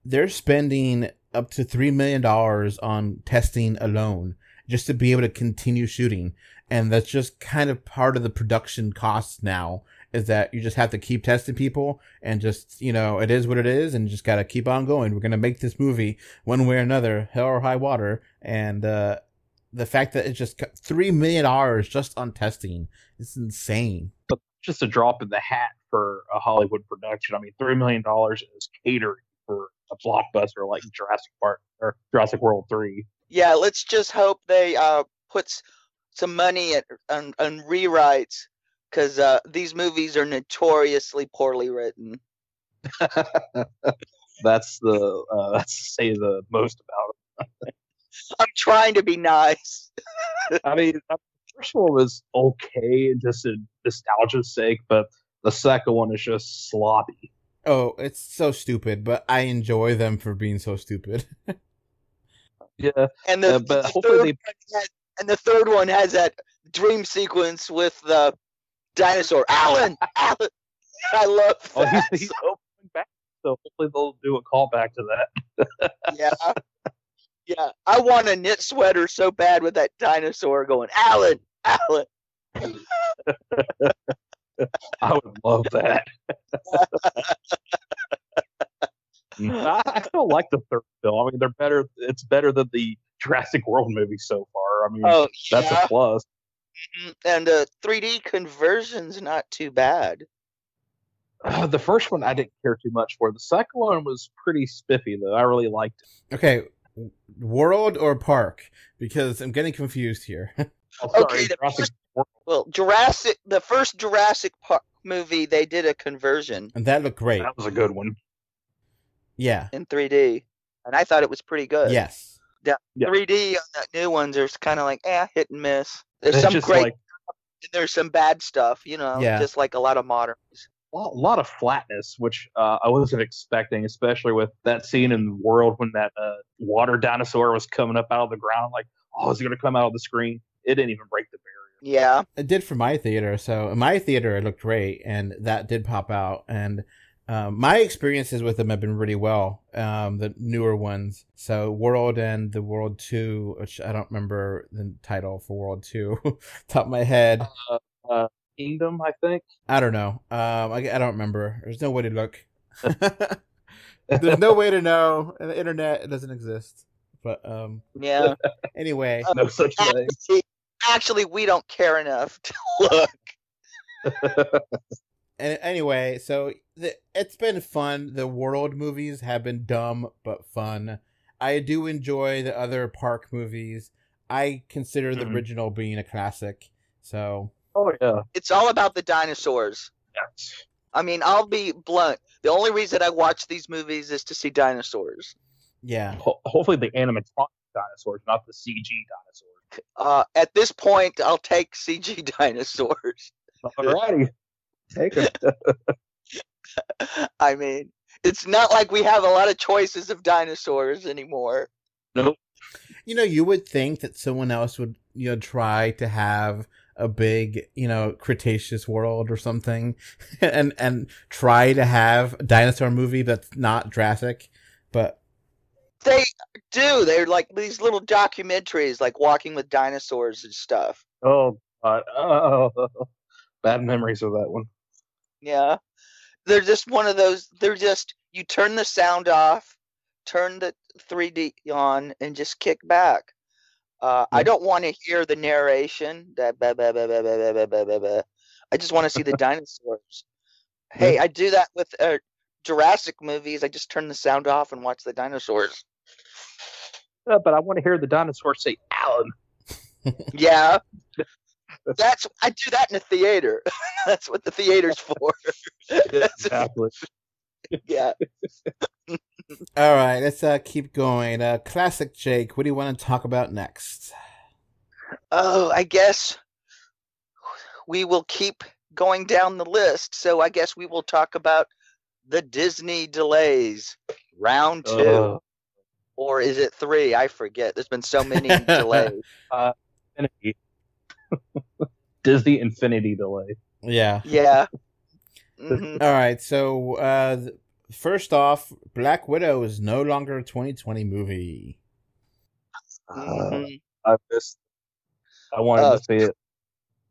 S2: they're spending up to $3 million on testing alone just to be able to continue shooting. And that's just kind of part of the production costs now is that you just have to keep testing people and just, you know, it is what it is and just got to keep on going. We're to make this movie one way or another, hell or high water. And, uh, the fact that it's just three million dollars just on testing is insane.
S5: But just a drop in the hat for a Hollywood production. I mean, three million dollars is catering for a blockbuster like Jurassic Park or Jurassic World Three.
S4: Yeah, let's just hope they uh puts some money at, on, on rewrites because uh, these movies are notoriously poorly written.
S5: that's the uh, that's say the most about
S4: them. I'm trying to be nice.
S5: I mean, the first one was okay, just in nostalgia's sake, but the second one is just sloppy.
S2: Oh, it's so stupid, but I enjoy them for being so stupid.
S5: yeah,
S4: and the,
S5: uh, but
S4: the
S5: hopefully
S4: they... has, and the third one has that dream sequence with the dinosaur. Alan, Alan. I love that. Oh, he's, he's
S5: opening back, so hopefully they'll do a callback to
S4: that. yeah. Yeah. I want a knit sweater so bad with that dinosaur going, Alan, Alan.
S5: I would love that. I, I still like the third film. I mean, they're better. It's better than the Jurassic World movie so far. I mean, oh, yeah. that's a plus.
S4: Mm-hmm, and the 3D conversion's not too bad.
S5: Uh, the first one I didn't care too much for. The second one was pretty spiffy though. I really liked it.
S2: Okay, World or park? Because I'm getting confused here.
S5: Oh, sorry,
S4: Okay, the
S5: Jurassic
S4: first- Well, Jurassic, the first Jurassic Park movie, they did a conversion
S2: and that looked great.
S5: That was a good one.
S2: Yeah.
S4: in 3D, and I thought it was pretty good.
S2: Yes.
S5: Yeah.
S4: 3D on the new ones, there's kind of like eh, hit and miss. There's
S5: It's
S4: some great,
S5: like
S4: and there's some bad stuff, you know,
S2: Yeah.
S4: just like a lot of modern.
S5: A lot, of flatness, which uh, I wasn't expecting, especially with that scene in the world when that uh, water dinosaur was coming up out of the ground. Like, oh, is it going to come out of the screen? It didn't even break the barrier.
S4: Yeah,
S2: It did for my theater. So in my theater, it looked great, and that did pop out. And um, my experiences with them have been really well. Um, the newer ones, so World and the World Two, which I don't remember the title for World Two, top of my head.
S5: Kingdom, I think.
S2: I don't know. Um, I, I don't remember. There's no way to look. There's no way to know. And the internet it doesn't exist. But um,
S4: yeah.
S2: anyway,
S5: no such thing.
S4: actually, actually, we don't care enough to look.
S2: And anyway, so the, it's been fun. The world movies have been dumb but fun. I do enjoy the other park movies. I consider the
S5: Mhm.
S2: original being a classic. So
S5: oh yeah.
S4: It's all about the dinosaurs.
S5: Yes.
S4: I mean, I'll be blunt. The only reason I watch these movies is to see dinosaurs.
S2: yeah,
S5: Ho- hopefully the animatronic dinosaurs, not the CG dinosaurs.
S4: Uh, at this point, I'll take CG dinosaurs.
S5: Alrighty. Take it.
S4: I mean, it's not like we have a lot of choices of dinosaurs anymore. Nope.
S2: You know, you would think that someone else would you know try to have a big you know Cretaceous world or something, and and try to have a dinosaur movie that's not Jurassic, but
S4: They do. They're like these little documentaries, like Walking with Dinosaurs and stuff.
S5: oh, God. oh, bad memories of that one.
S4: Yeah. They're just one of those, they're just, you turn the sound off, turn the 3D on, and just kick back. Uh. I don't want to hear the narration. That I just want to see the dinosaurs. Hey. I do that with uh, Jurassic movies. I just turn the sound off and watch the dinosaurs.
S5: Uh, but I want to hear the dinosaurs say "Alan."
S4: yeah, that's I do that in a theater. that's what the theater's for.
S5: exactly.
S4: yeah
S2: all right, let's uh keep going. Uh, classic Jake, what do you want to talk about next?
S4: Oh, I guess we will keep going down the list. So I guess we will talk about the Disney delays. Round two.
S5: Uh,
S4: or is it three? I forget. There's been so many delays.
S5: Infinity. Disney Infinity delay.
S2: Yeah.
S4: Yeah. hmm
S2: All right, so uh, th- first off, Black Widow is no longer a 2020 movie.
S5: Uh,
S4: Mhm.
S5: I missed. I wanted
S4: Uh,
S5: to see it.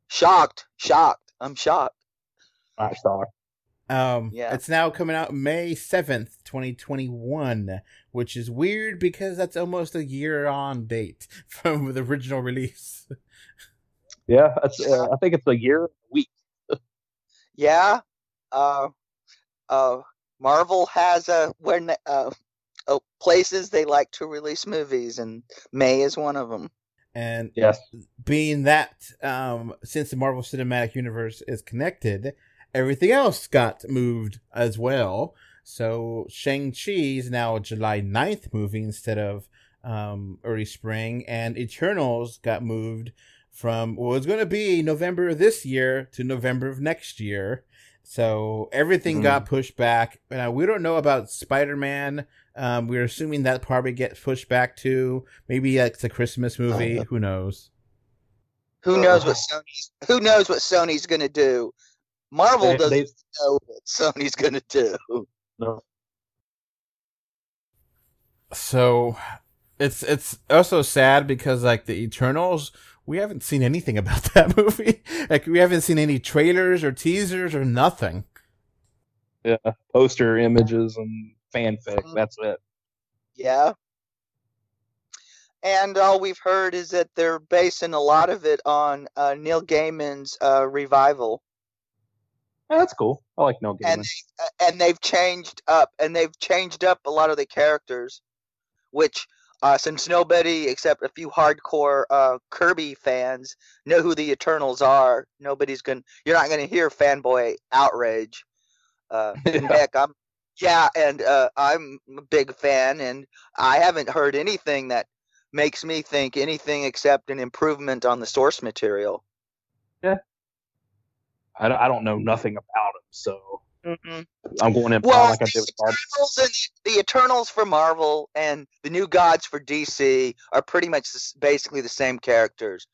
S4: Shocked. Shocked. I'm shocked.
S5: Not shocked.
S2: Um,
S4: Yeah.
S2: it's now coming out May 7th, 2021, which is weird because that's almost a year on date from the original release.
S5: Yeah, that's, uh, I think it's a year, a week.
S4: Yeah. Uh, uh, Marvel has a when uh, oh, places they like to release movies, and May is one of them.
S2: And
S5: Yes.
S2: being that, um, since the Marvel Cinematic Universe is connected, everything else got moved as well. So Shang-Chi is now a July 9th movie instead of um, early spring, and Eternals got moved from what was going to be November of this year to November of next year. So everything
S5: Mhm.
S2: got pushed back. Now we don't know about Spider-Man. Um, we're assuming that probably gets pushed back to maybe it's a Christmas movie. Who knows?
S4: Who knows what
S5: Uh.
S4: Sony's Who knows what Sony's gonna do? Marvel
S5: They-
S4: doesn't
S5: they-
S4: know what Sony's gonna do.
S5: No.
S2: So it's it's also sad because like the Eternals, we haven't seen anything about that movie. like we haven't seen any trailers or teasers or nothing.
S5: Yeah. Poster images and fanfic.
S4: Mhm.
S5: That's it.
S4: Yeah. And all we've heard is that they're basing a lot of it on uh, Neil Gaiman's uh, revival,
S5: Yeah, that's cool. I like No
S4: and
S5: Gaiman.
S4: they, and they've changed up and they've changed up a lot of the characters, which uh, since nobody except a few hardcore uh, Kirby fans know who the Eternals are, nobody's gonna. You're not gonna hear fanboy outrage. Uh,
S5: Yeah.
S4: heck, I'm yeah, and uh, I'm a big fan, and I haven't heard anything that makes me think anything except an improvement on the source material.
S5: I, I don't know nothing about them, so
S4: Mm-mm.
S5: I'm going in
S4: Well,
S5: like I did with
S4: Eternals and the Eternals for Marvel and the New Gods for DC are pretty much basically the same characters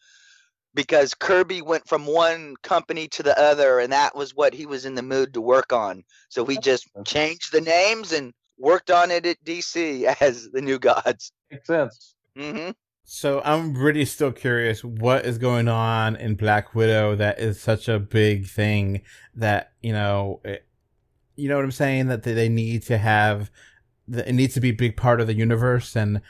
S4: because Kirby went from one company to the other, and that was what he was in the mood to work on. So he just changed the names and worked on it at DC as the New Gods.
S5: Makes sense.
S4: hmm
S2: So I'm really still curious what is going on in Black Widow that is such a big thing that you know, it, you know what I'm saying that they- they need to have, that it needs to be a big part of the universe and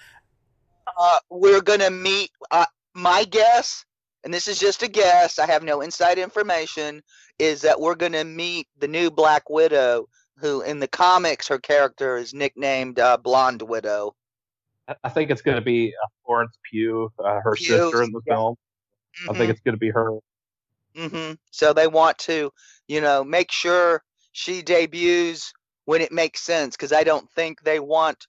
S4: Uh, we're gonna meet. Uh, my guess, and this is just a guess. I have no inside information. Is that we're gonna meet the new Black Widow, who in the comics her character is nicknamed uh, Blonde Widow.
S5: I- I think it's going to be uh, Florence Pugh, uh, her
S4: Pugh,
S5: sister in the
S4: yeah.
S5: film. I think it's going to be her.
S4: hmm So they want to, you know, make sure she debuts when it makes sense. Because I don't think they want.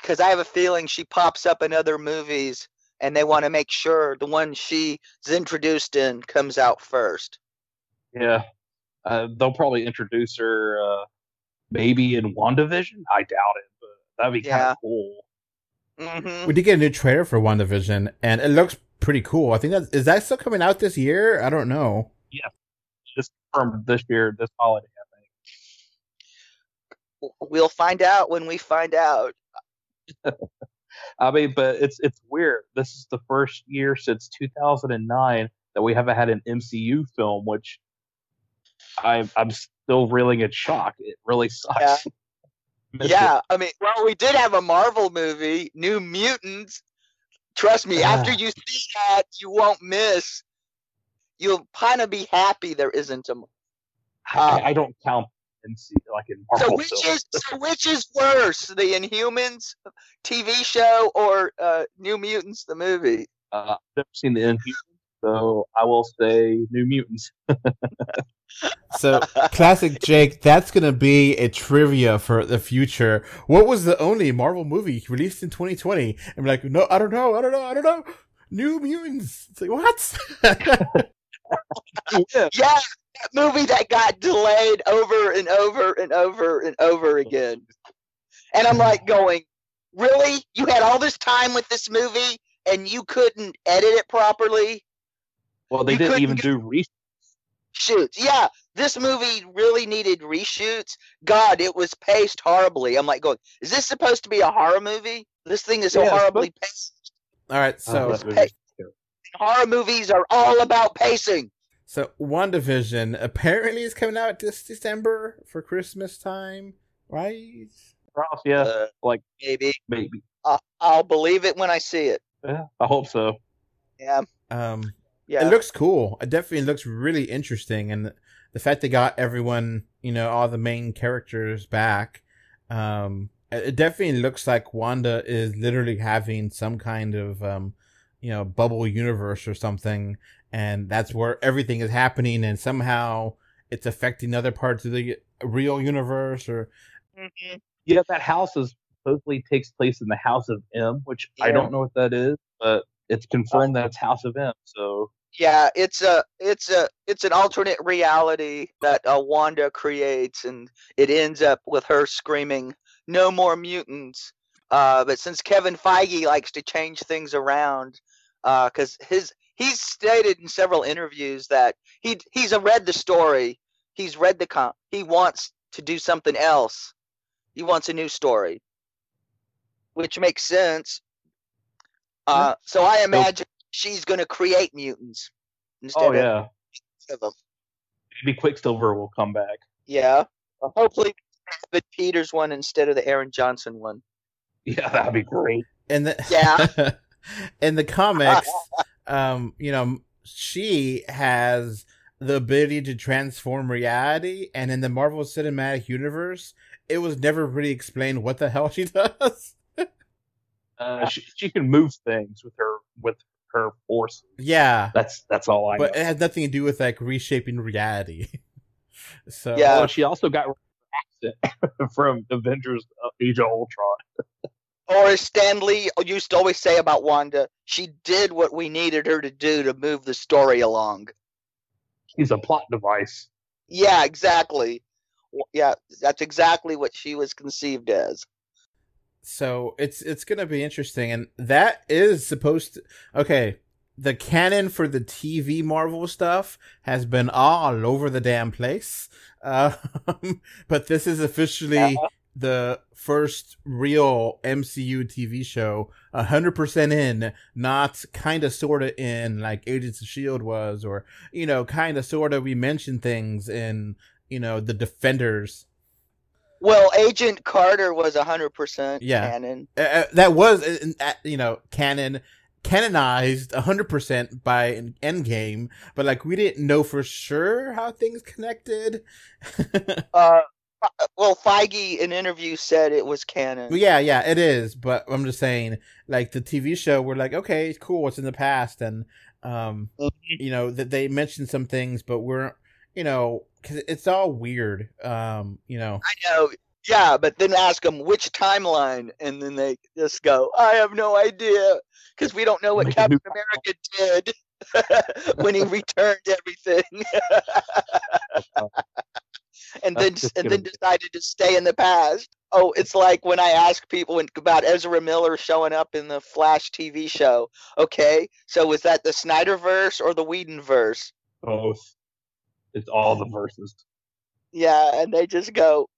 S4: Because I have a feeling she pops up in other movies, and they want to make sure the one she's introduced in comes out first.
S5: Yeah. Uh, they'll probably introduce her uh, maybe in WandaVision. I doubt it, but that'd be kind of cool.
S4: hmm
S2: we did get a new trailer for WandaVision and it looks pretty cool. I think that is that still coming out this year? I don't know.
S5: Yeah, just confirmed this year, this holiday, I think.
S4: We'll find out when we find out.
S5: I mean, but it's it's weird. This is the first year since 2009 that we haven't had an MCU film, which I'm I'm still reeling in shock. It really sucks.
S4: Yeah. Yeah, I mean, well, we did have a Marvel movie, New Mutants. Trust me, after
S5: Ah.
S4: you see that, you won't miss. You'll kind of be happy there isn't a.
S5: I, I don't count MC like in
S4: So which
S5: films.
S4: is so which is worse, the Inhumans TV show or uh, New Mutants the movie?
S5: Uh, I've never seen the Inhumans, so I will say New Mutants.
S2: So classic Jake, that's gonna be a trivia for the future. What was the only Marvel movie released in 2020? And be like, no, I don't know, I don't know, I don't know. New Mutants. It's like what?
S5: yeah.
S4: Yeah, that movie that got delayed over and over and over and over again. And I'm like going, really? You had all this time with this movie and you couldn't edit it properly?
S5: Well, they
S4: You
S5: didn't even
S4: get-
S5: do reshoots.
S4: Shoots. Yeah, this movie really needed reshoots. God, it was paced horribly. I'm like going, is this supposed to be a horror movie? This thing is so
S5: Yeah, it's
S4: horribly paced.
S2: All right, so
S5: that movie's
S4: hey.
S5: terrible.
S4: Horror movies are all about pacing.
S2: so WandaVision apparently is coming out this December for Christmas time, right?
S5: Ross, yeah,
S4: Uh,
S5: like
S4: maybe.
S5: maybe.
S4: Uh, I'll believe it when I see it.
S5: Yeah, I hope so.
S4: Yeah.
S2: Um,
S4: Yeah.
S2: It looks cool. It definitely looks really interesting, and the fact they got everyone, you know, all the main characters back, um, it it definitely looks like Wanda is literally having some kind of, um, you know, bubble universe or something, and that's where everything is happening, and somehow it's affecting other parts of the real universe, or
S4: Mhm.
S5: Yeah, that house is supposedly takes place in the House of M, which I don't know what that is, but it's confirmed that it's House of M. So
S4: Yeah, it's a it's a it's an alternate reality that uh, Wanda creates, and it ends up with her screaming, "No more mutants!" Uh, but since Kevin Feige likes to change things around, because his he's stated in several interviews that he he's read the story, he's read the com, he wants to do something else, he wants a new story, which makes sense. Uh, so I imagine she's going to create mutants instead
S5: oh yeah,
S4: of them.
S5: maybe Quicksilver will come back.
S4: Yeah. Well, hopefully, the Peters one instead of the Aaron Johnson one.
S5: Yeah, that'd be great.
S2: in the
S4: Yeah.
S2: in the comics, um, you know, she has the ability to transform reality, and in the Marvel Cinematic Universe, it was never really explained what the hell she does.
S5: Uh, she, she can move things with her with her force.
S2: Yeah,
S5: That's that's all I
S2: but
S5: know.
S2: it has nothing to do with like reshaping reality. so
S4: Yeah.
S5: Well, she also got her accent from Avengers uh, Age of Ultron.
S4: Or as Stan Lee used to always say about Wanda, she did what we needed her to do to move the story along.
S5: He's a plot device.
S4: Yeah, exactly. Yeah, that's exactly what she was conceived as.
S2: so it's it's gonna be interesting, and that is supposed to. Okay, the canon for the TV Marvel stuff has been all over the damn place. Uh, but this is officially the first real MCU TV show, hundred percent in, not kind of sort of in like Agents of Shield was, or you know, kind of sort of we mentioned things in you know the Defenders.
S4: Well, Agent Carter was 100%
S2: Yeah.
S4: canon.
S2: Uh, that was uh, uh, you know canon canonized 100% by an endgame but like we didn't know for sure how things connected
S4: Uh, well, Feige in an interview said it was canon.
S2: Yeah yeah it is but i'm just saying like the tv show we're like okay it's cool it's in the past and um you know that they mentioned some things but we're you know because it's all weird um you know
S4: I know. Yeah, but then ask them which timeline, and then they just go, "I have no idea," because we don't know what
S5: Make new
S4: Captain America did when he returned everything, and then
S5: just
S4: and
S5: gonna
S4: then
S5: be-
S4: decided to stay in the past. Oh, it's like when I ask people when- about Ezra Miller showing up in the Flash TV show. Okay, so was that the Snyderverse or the Whedonverse?
S5: Both. It's all the verses.
S4: Yeah, and they just go,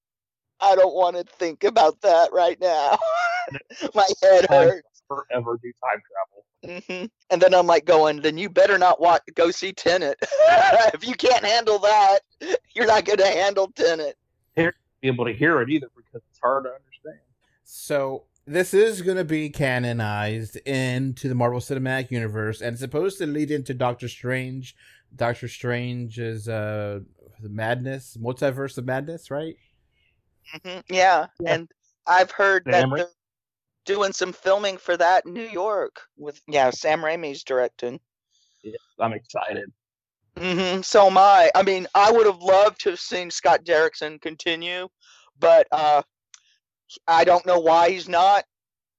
S4: I don't want to think about that right now. My head hurts.
S5: forever do time travel.
S4: hmm And then I'm like going, then you better not watch, go see Tenet. if you can't handle that, you're not going to handle Tenet.
S5: Be able to hear it either because it's hard to understand.
S2: So this is going to be canonized into the Marvel Cinematic Universe, and it's supposed to lead into Doctor Strange. Doctor Strange is uh the madness, multiverse of madness, right?
S4: hmm Yeah.
S5: Yeah.
S4: And I've heard that
S5: Ra-
S4: they're doing some filming for that in New York with, yeah, Sam Raimi's directing.
S5: Yes, I'm excited.
S4: Hmm So am I. I mean, I would have loved to have seen Scott Derrickson continue, but uh, I don't know why he's not.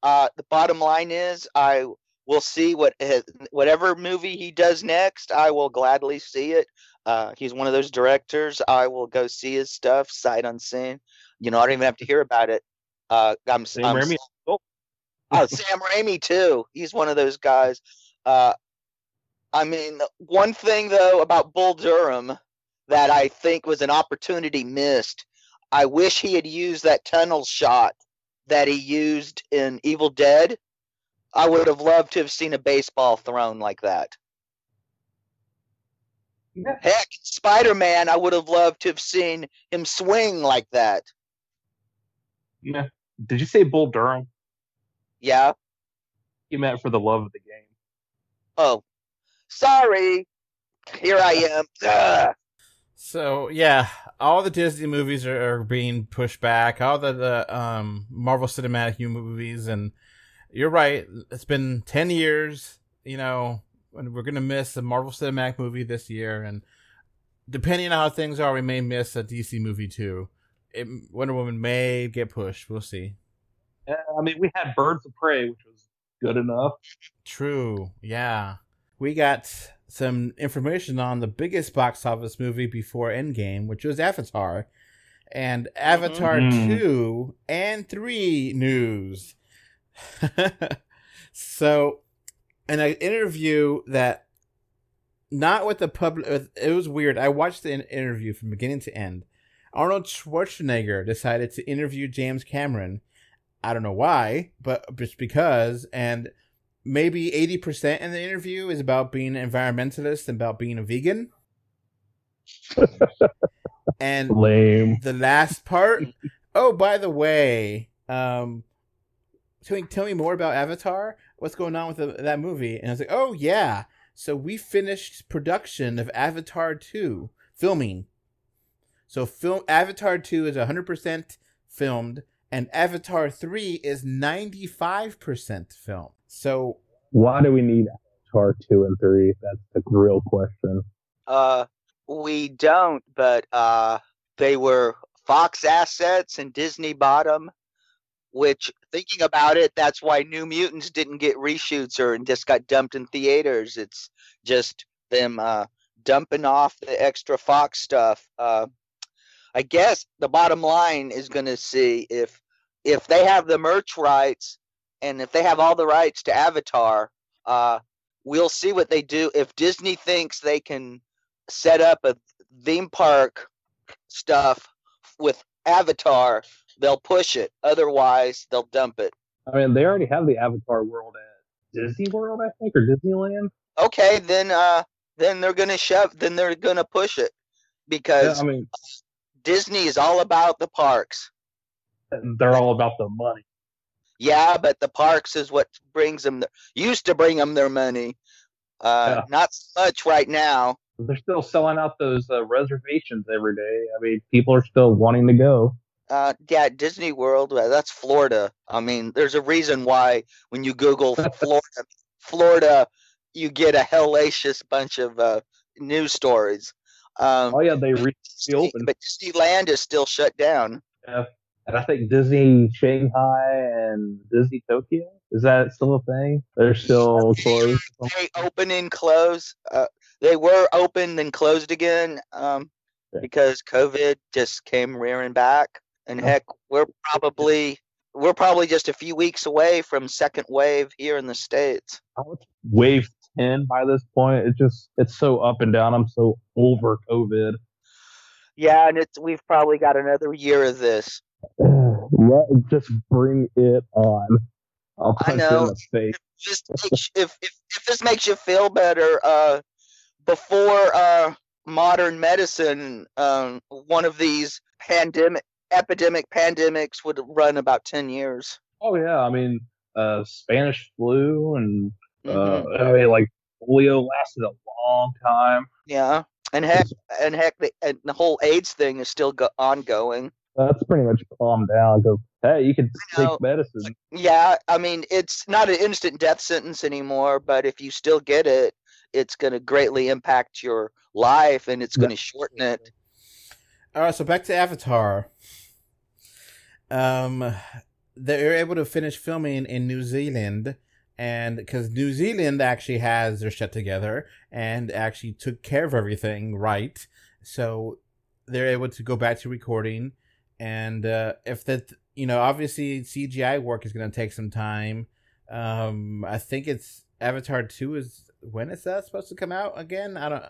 S4: Uh, the bottom line is, I will see what his, whatever movie he does next. I will gladly see it. Uh, he's one of those directors. I will go see his stuff sight unseen. You know, I don't even have to hear about it. Uh, I'm,
S5: Sam
S4: I'm
S5: Raimi. Oh,
S4: Oh, Sam Raimi too. He's one of those guys. Uh, I mean, one thing though about Bull Durham that I think was an opportunity missed. I wish he had used that tunnel shot that he used in Evil Dead. I would have loved to have seen a baseball thrown like that.
S5: yeah.
S4: Heck, Spider Man, I would have loved to have seen him swing like that.
S5: yeah. Did you say Bull Durham?
S4: Yeah.
S5: You meant for the love of the game.
S4: Oh, sorry. Here I am. Ugh.
S2: So yeah, all the Disney movies are, are being pushed back. All the, the um Marvel Cinematic U movies, and you're right. It's been ten years. You know, and we're gonna miss a Marvel Cinematic movie this year, and depending on how things are, we may miss a DC movie too. It, Wonder Woman may get pushed. We'll see.
S5: Yeah, I mean, we had Birds of Prey, which was good enough.
S2: True. Yeah. We got some information on the biggest box office movie before Endgame, which was Avatar. And Avatar
S5: Mhm.
S2: 2 and 3 news. so, in an interview that not with the public, it was weird. I watched the interview from beginning to end. Arnold Schwarzenegger decided to interview James Cameron. I don't know why, but just because. And maybe 80% in the interview is about being an environmentalist and about being a vegan. and
S5: Lame.
S2: the last part, oh, by the way, um, tell me, tell me more about Avatar. What's going on with the, that movie? And I was like, oh, yeah. So we finished production of Avatar 2, filming. So film Avatar 2 is 100% filmed and Avatar 3 is 95% film. So
S5: why do we need Avatar 2 and 3? That's the real question.
S4: Uh we don't, but uh they were Fox assets and Disney bottom. Which, thinking about it, that's why New Mutants didn't get reshoots or just got dumped in theaters. It's just them uh, dumping off the extra Fox stuff. Uh, I guess the bottom line is going to see if if they have the merch rights and if they have all the rights to Avatar, uh, we'll see what they do. If Disney thinks they can set up a theme park stuff with Avatar, they'll push it. Otherwise, they'll dump it.
S5: I mean, they already have the Avatar world at Disney World, I think, or Disneyland.
S4: Okay, then uh, then they're gonna shove. Then they're gonna push it because
S5: Yeah, I mean,
S4: Disney is all about the parks.
S5: They're all about the money.
S4: Yeah, but the parks is what brings them. The, used to bring them their money. Uh,
S5: Yeah.
S4: Not so much right now.
S5: They're still selling out those uh, reservations every day. I mean, people are still wanting to go.
S4: Uh, yeah, Disney World. uh, That's Florida. I mean, there's a reason why when you Google Florida, Florida, you get a hellacious bunch of uh, news stories. Um,
S5: Oh yeah, they re- reopened.
S4: but Disneyland is still shut down.
S5: And I think Disney Shanghai and Disney Tokyo is that still a thing? They're still closed.
S4: They open and close. Uh, they were open then closed again um, because COVID just came rearing back. And heck, we're probably we're probably just a few weeks away from second wave here in the states.
S5: Wave ten by this point. It just it's so up and down. I'm so over COVID.
S4: Yeah, and it's we've probably got another year of this.
S5: Let just bring it on. I'll
S4: I
S5: punch in
S4: know.
S5: the face.
S4: Just makes, if, if if this makes you feel better, uh, before uh, modern medicine, um, one of these pandemic epidemic pandemics would run about ten years.
S5: Oh yeah, I mean, uh, Spanish flu and uh,
S4: Mhm.
S5: I mean, like polio lasted a long time.
S4: Yeah, and heck, and heck, the, and the whole AIDS thing is still go- ongoing.
S5: That's pretty much calmed down because hey, you can
S4: I know.
S5: take medicine.
S4: Yeah, I mean, it's not an instant death sentence anymore, but if you still get it, it's going to greatly impact your life and it's going to shorten it.
S2: All right, so back to Avatar. Um, they're able to finish filming in New Zealand, and because New Zealand actually has their shit together and actually took care of everything right, so they're able to go back to recording. And uh, if that, you know, obviously CGI work is going to take some time. Um, I think it's Avatar two is when is that supposed to come out again? I don't.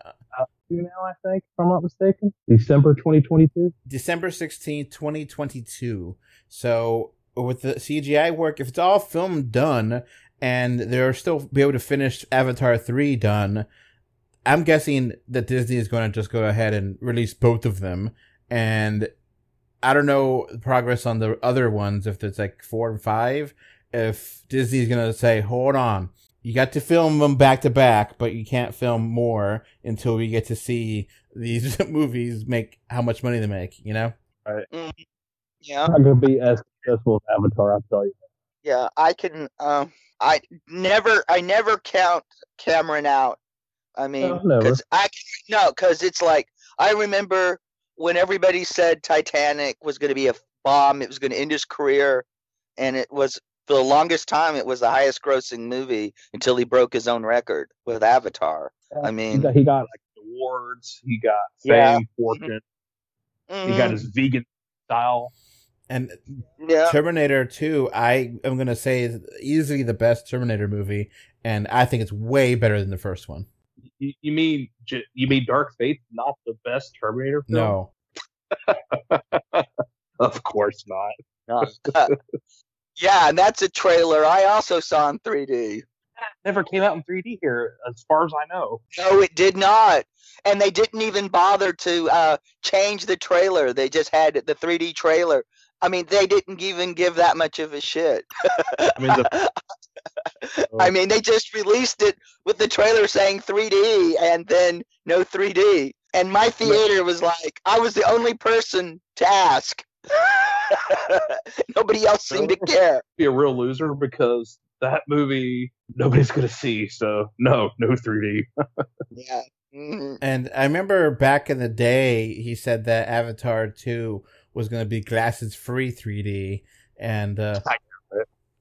S5: Two now, I think, if I'm not mistaken. December 2022.
S2: December 16th, 2022. So with the CGI work, if it's all film done and they're still be able to finish Avatar 3 done, I'm guessing that Disney is going to just go ahead and release both of them. And I don't know the progress on the other ones, if it's like four and five, if Disney's going to say, hold on, you got to film them back to back, but you can't film more until we get to see these movies make how much money they make, you know?
S4: Mhm. Yeah,
S5: Not gonna be as successful as Avatar, I'll tell you.
S4: yeah, I can. Um, I never, I never count Cameron out. I mean,
S5: No,
S4: because I can, no, because it's like I remember when everybody said Titanic was going to be a bomb, it was going to end his career, and it was for the longest time it was the highest grossing movie until he broke his own record with Avatar. I
S5: he
S4: mean,
S5: got, he got like awards. He got fame,
S4: Yeah.
S5: fortune. He got
S4: mhm,
S5: his vegan style.
S2: And
S4: yeah.
S2: Terminator 2, I am going to say is easily the best Terminator movie, and I think it's way better than the first one.
S5: You, you mean you mean Dark Fate not the best Terminator film?
S2: No.
S5: of course not.
S4: Uh, yeah, and that's a trailer I also saw in 3D.
S5: Never came out in 3D here, as far as I know.
S4: No, it did not. And they didn't even bother to uh, change the trailer. They just had the 3D trailer. I mean, they didn't even give that much of a shit.
S5: I mean, the,
S4: I mean, they just released it with the trailer saying 3D and then no 3D. And my theater was like, I was the only person to ask. Nobody else seemed to care.
S5: Be a real loser because that movie nobody's gonna see. So no, no 3D.
S4: yeah. Mhm.
S2: And I remember back in the day, he said that Avatar 2 was going to be glasses free 3D. And uh,
S5: I know it.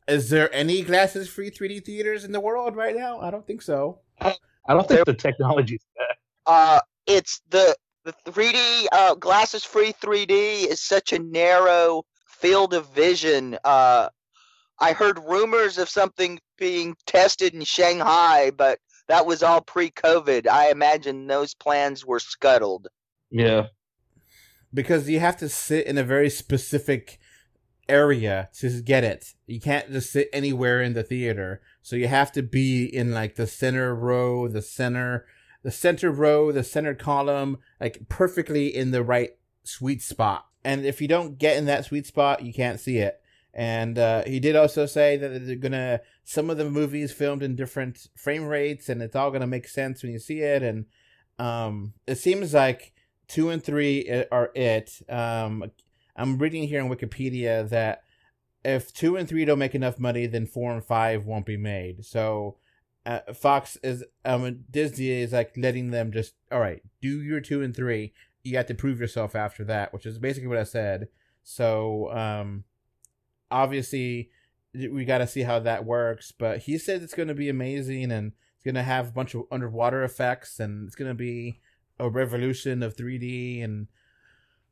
S2: Is there any glasses free 3D theaters in the world right now? I don't think so.
S5: I don't think the technology's there.
S4: Uh, it's the the 3D uh, glasses free 3D is such a narrow field of vision. Uh, I heard rumors of something being tested in Shanghai, but that was all pre-COVID. I imagine those plans were scuttled.
S5: Yeah.
S2: Because you have to sit in a very specific area to get it. You can't just sit anywhere in the theater. So you have to be in like the center row, the center, the center row, the center column, like perfectly in the right sweet spot. And if you don't get in that sweet spot, you can't see it. And uh, he did also say that they're gonna some of the movies filmed in different frame rates, and it's all gonna make sense when you see it. And um, it seems like two and three are it. Um, I'm reading here on Wikipedia that if two and three don't make enough money, then four and five won't be made. So uh, Fox is um Disney is like letting them just all right do your two and three. You have to prove yourself after that, which is basically what I said. So um obviously we got to see how that works. But he said it's going to be amazing and it's going to have a bunch of underwater effects and it's going to be a revolution of 3D and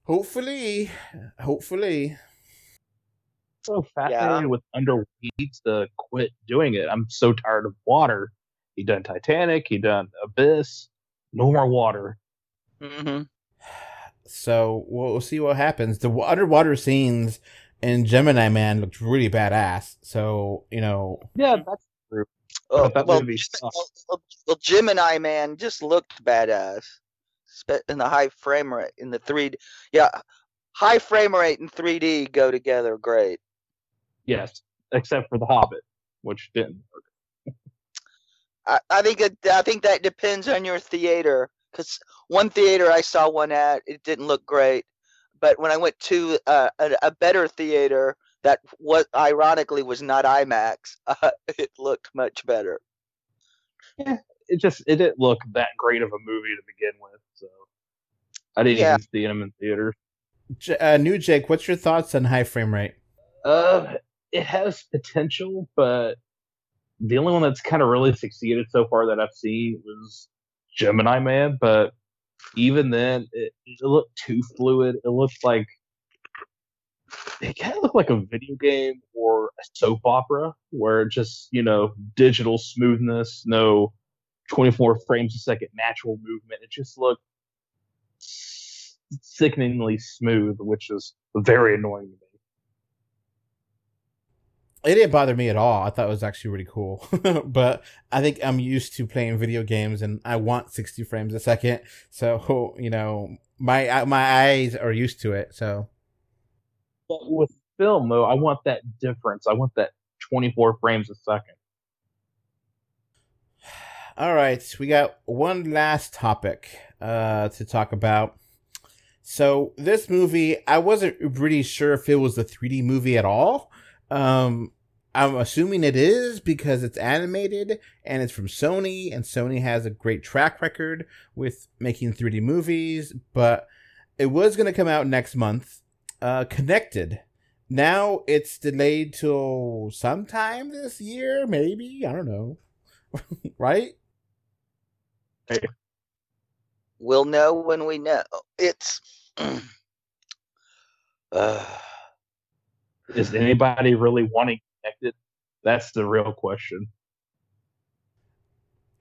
S2: hopefully, hopefully,
S5: So fascinated with Under needs to quit doing it. I'm so tired of water. He done Titanic. He done Abyss. No more water.
S4: hmm
S2: so we'll, we'll see what happens. The wa- underwater scenes in Gemini Man looked really badass. So you know,
S5: Yeah, that's true.
S4: Oh,
S5: that
S4: well,
S5: movie
S4: well, well, well, Gemini Man just looked badass Spe- in the high frame rate in the 3D. Yeah, high frame rate and 3D go together great.
S5: Yes, except for The Hobbit, which didn't work.
S4: I, I think it, I think that depends on your theater. Because one theater I saw one at, it didn't look great, but when I went to uh, a, a better theater that what ironically was not IMAX, uh, it looked much better.
S5: It just it didn't look that great of a movie to begin with. So I didn't
S4: Yeah.
S5: even see them in theaters.
S2: J- uh, new Jake, what's your thoughts on high frame rate?
S5: Uh, it has potential, but the only one that's kind of really succeeded so far that I've seen was Gemini Man. But even then, it, it looked too fluid. It looked like it kind of looked like a video game or a soap opera, where just you know digital smoothness, no 24 frames a second natural movement. It just looked sickeningly smooth, which is very annoying to me.
S2: It didn't bother me at all. I thought it was actually really cool. but I think I'm used to playing video games and I want 60 frames a second. So, you know, my my eyes are used to it. So,
S5: But with film though, I want that difference. I want that 24 frames a second.
S2: All right, we got one last topic uh to talk about. So, this movie, I wasn't really sure if it was a 3D movie at all. Um I'm assuming it is because it's animated and it's from Sony, and Sony has a great track record with making 3D movies, but it was going to come out next month. Uh, Connected. Now it's delayed till sometime this year, maybe. I don't know. right?
S4: We'll know when we know. It's. uh,
S5: Is anybody really wanting connected? That's the real question.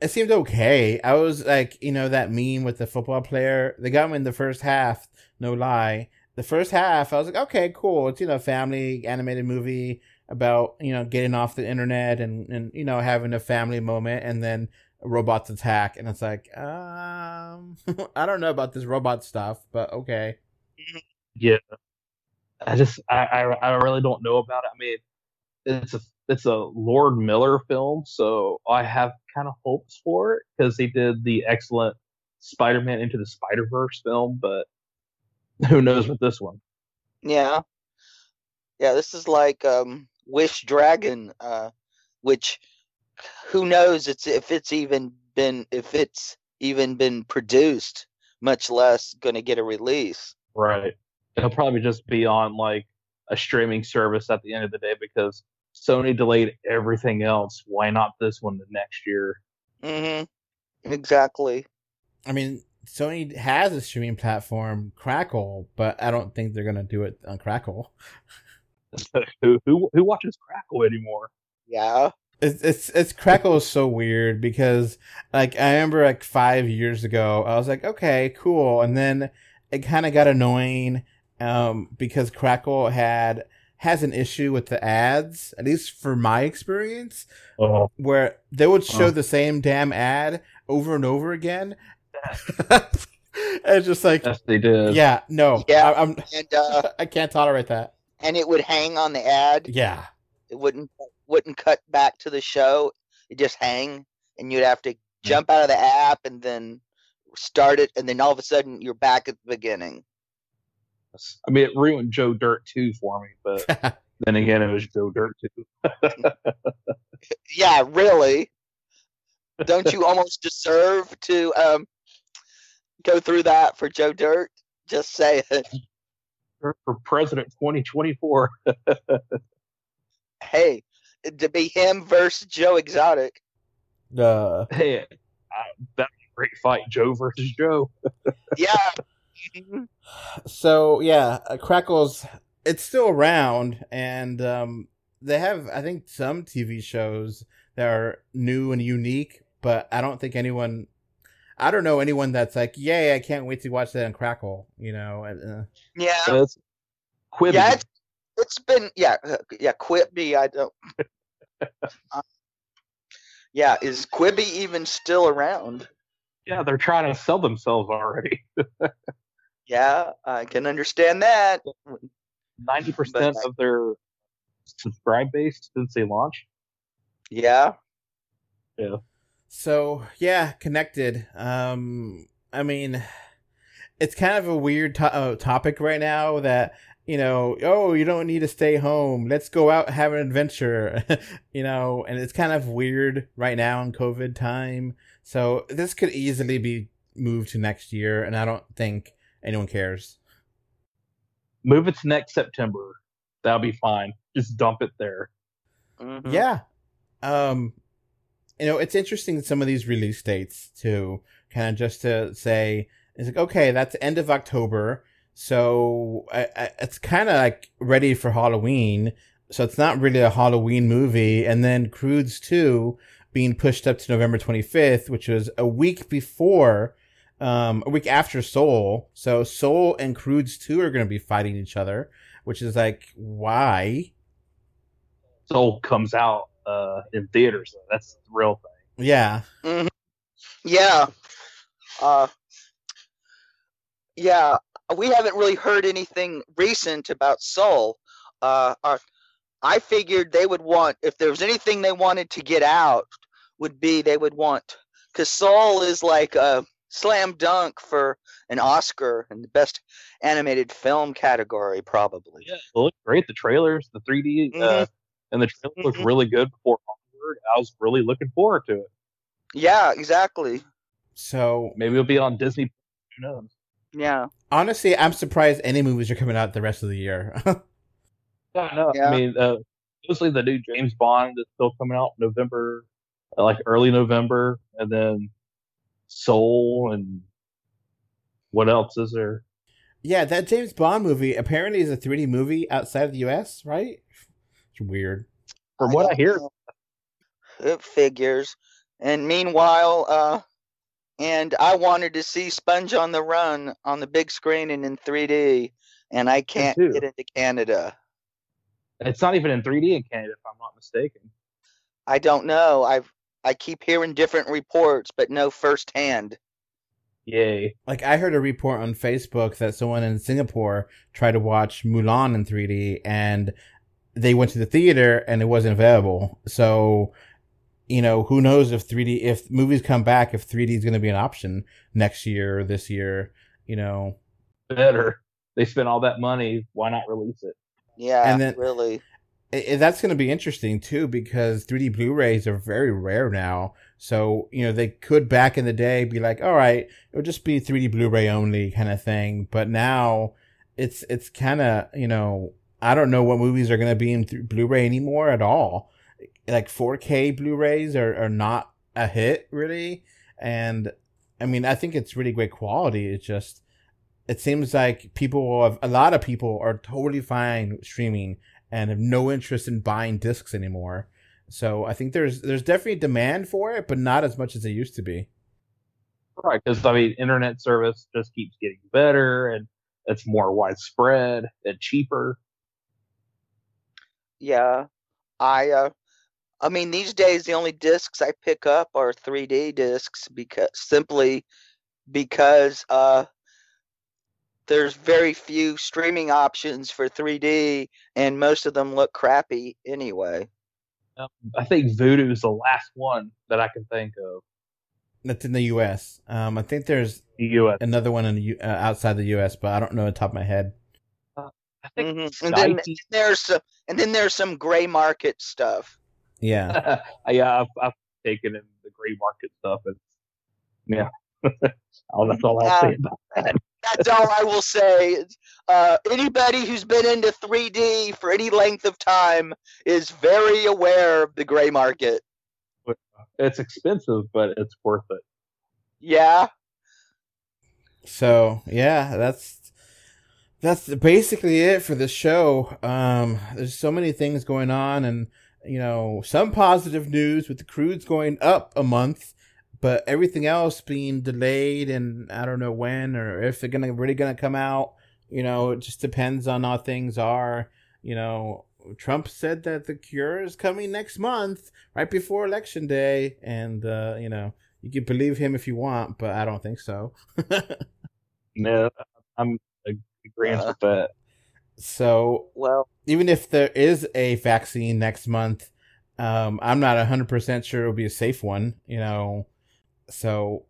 S2: It seemed okay. I was like, you know, that meme with the football player. They got me in the first half, no lie. The first half, I was like, okay, cool. It's, you know, a family animated movie about, you know, getting off the internet and, and you know, having a family moment and then robots attack. And it's like, um, I don't know about this robot stuff, but okay.
S5: Yeah. I just I, I I really don't know about it. I mean, it's a it's a Lord Miller film, so I have kind of hopes for it because he did the excellent Spider-Man into the Spider-Verse film, but who knows with this one?
S4: Yeah. Yeah, this is like um Wish Dragon, uh which who knows it's if it's even been if it's even been produced, much less gonna get a release.
S5: Right. It'll probably just be on like a streaming service at the end of the day because Sony delayed everything else. Why not this one the next year?
S4: Mm-hmm. Exactly.
S2: I mean, Sony has a streaming platform, Crackle, but I don't think they're gonna do it on Crackle.
S5: who who who watches Crackle anymore?
S4: Yeah.
S2: It's it's it's Crackle is so weird because like I remember like five years ago I was like okay cool and then it kind of got annoying um because Crackle had has an issue with the ads at least for my experience
S5: Oh,
S2: where they would show
S5: Oh.
S2: the same damn ad over and over again. it's just like
S5: yes, they did.
S2: yeah no
S4: Yeah.
S2: I, I'm
S4: And uh
S2: I can't tolerate that
S4: and it would hang on the ad.
S2: yeah
S4: It wouldn't wouldn't cut back to the show. It just hang and you'd have to jump out of the app and then start it and then all of a sudden you're back at the beginning.
S5: I mean, it ruined Joe Dirt too for me, but then again, it was Joe Dirt too.
S4: Yeah, really. Don't you almost deserve to um go through that for Joe Dirt? Just say it.
S5: for President 2024.
S4: Hey, to be him versus Joe Exotic.
S2: uh,
S5: Hey, that'd be a great fight, Joe versus Joe.
S4: Yeah.
S2: So yeah, uh, Crackle's it's still around, and um, they have I think some TV shows that are new and unique, but I don't think anyone, I don't know anyone that's like, yay, I can't wait to watch that on Crackle, you know. and, Uh,
S4: yeah.
S5: It's Quibi.
S4: Yeah, it's, it's been yeah, uh, yeah, Quibi, I don't Uh, Yeah, is Quibi even still around?
S5: yeah, they're trying to sell themselves already.
S4: Yeah, I can understand that.
S5: 90%
S4: But-
S5: of their subscribe base since they launched.
S4: Yeah. Yeah.
S2: So yeah, connected. Um, I mean, it's kind of a weird to- uh, topic right now that you know, oh, you don't need to stay home. Let's go out and have an adventure. you know, and it's kind of weird right now in COVID time. So this could easily be moved to next year, and I don't think anyone cares.
S5: Move it to next September. That'll be fine. Just dump it there.
S4: Mhm.
S2: Yeah. Um, you know, it's interesting some of these release dates too. Kind of just to say, it's like okay, that's end of October, so I, I, it's kind of like ready for Halloween. So it's not really a Halloween movie, and then Croods two being pushed up to November twenty fifth, which was a week before. Um, a week after Soul, so Soul and Croods 2 are going to be fighting each other, which is like, why?
S5: Soul comes out uh, in theaters. Though. That's the real thing.
S2: Yeah.
S4: Yeah. Uh Yeah, we haven't really heard anything recent about Soul. Uh our, I figured they would want if there was anything they wanted to get out would be they would want cuz Soul is like a slam dunk for an Oscar in the best animated film category probably.
S5: Yeah, it looked great. The trailers, the 3D, uh, and the trailer looked
S4: Mhm.
S5: really good before onward. I was really looking forward to it.
S4: Yeah, exactly.
S2: So
S5: Maybe it'll be on Disney. Who knows?
S4: Yeah.
S2: Honestly, I'm surprised any movies are coming out the rest of the year.
S5: Yeah, no.
S4: Yeah.
S5: I mean, uh, mostly the new James Bond is still coming out November, uh, like early November, and then Soul and what else is there?
S2: yeah, that James Bond movie apparently is a 3D movie outside of the US, right? It's weird.
S5: From what I
S4: don't
S5: hear,
S4: it figures. And meanwhile, uh, and I wanted to see Sponge on the Run on the big screen and in 3D, and I can't
S5: too.
S4: get into Canada.
S5: it's not even in 3D in Canada, if I'm not mistaken.
S4: I don't know. I've I keep hearing different reports, but no firsthand.
S5: Yay!
S2: Like I heard a report on Facebook that someone in Singapore tried to watch Mulan in 3D and they went to the theater and it wasn't available. So, you know, who knows if 3D if movies come back if 3D is going to be an option next year or this year, you know.
S5: Better. they spent all that money. Why not release it?
S4: Yeah,
S2: And then-
S4: really.
S2: I- I- that's going to be interesting too because 3D Blu-rays are very rare now. So you know they could back in the day be like, all right, it would just be 3D Blu-ray only kind of thing. But now it's it's kind of you know I don't know what movies are going to be in th- Blu-ray anymore at all. Like 4K Blu-rays are are not a hit really, and I mean I think it's really great quality. It's just it seems like people have, a lot of people are totally fine streaming and have no interest in buying discs anymore. So I think there's there's definitely demand for it, but not as much as it used to be.
S5: Right, because I mean, internet service just keeps getting better, and it's more widespread and cheaper.
S4: Yeah. I uh I mean these days the only discs I pick up are 3D discs because simply because uh there's very few streaming options for 3D and most of them look crappy anyway.
S5: Um, I think Vudu is the last one that I can think of.
S2: That's in the U.S. Um, I think there's
S5: The U.S.
S2: another one in the U- uh, outside the U.S., but I don't know the top of my head.
S5: I think
S4: Mhm. And then
S5: Skype-
S4: there's some and then there's some gray market stuff.
S2: Yeah,
S5: yeah, I've, I've taken in the gray market stuff, and yeah, oh, that's all I'll say about that.
S4: That's all I will say. Uh, anybody who's been into 3D for any length of time is very aware of the gray market.
S5: It's expensive, but it's worth it.
S4: Yeah.
S2: So yeah, that's that's basically it for the show. Um, there's so many things going on, and you know, some positive news with the Croods going up a month, but everything else being delayed, and I don't know when or if they're gonna really gonna come out. You know, it just depends on how things are. You know, Trump said that the cure is coming next month, right before election day, and uh, you know, you can believe him if you want, but I don't think so.
S5: No, I'm agreeing
S4: Uh,
S5: with that.
S2: So
S4: Well,
S2: even if there is a vaccine next month, um, I'm not 100% sure it'll be a safe one, you know. So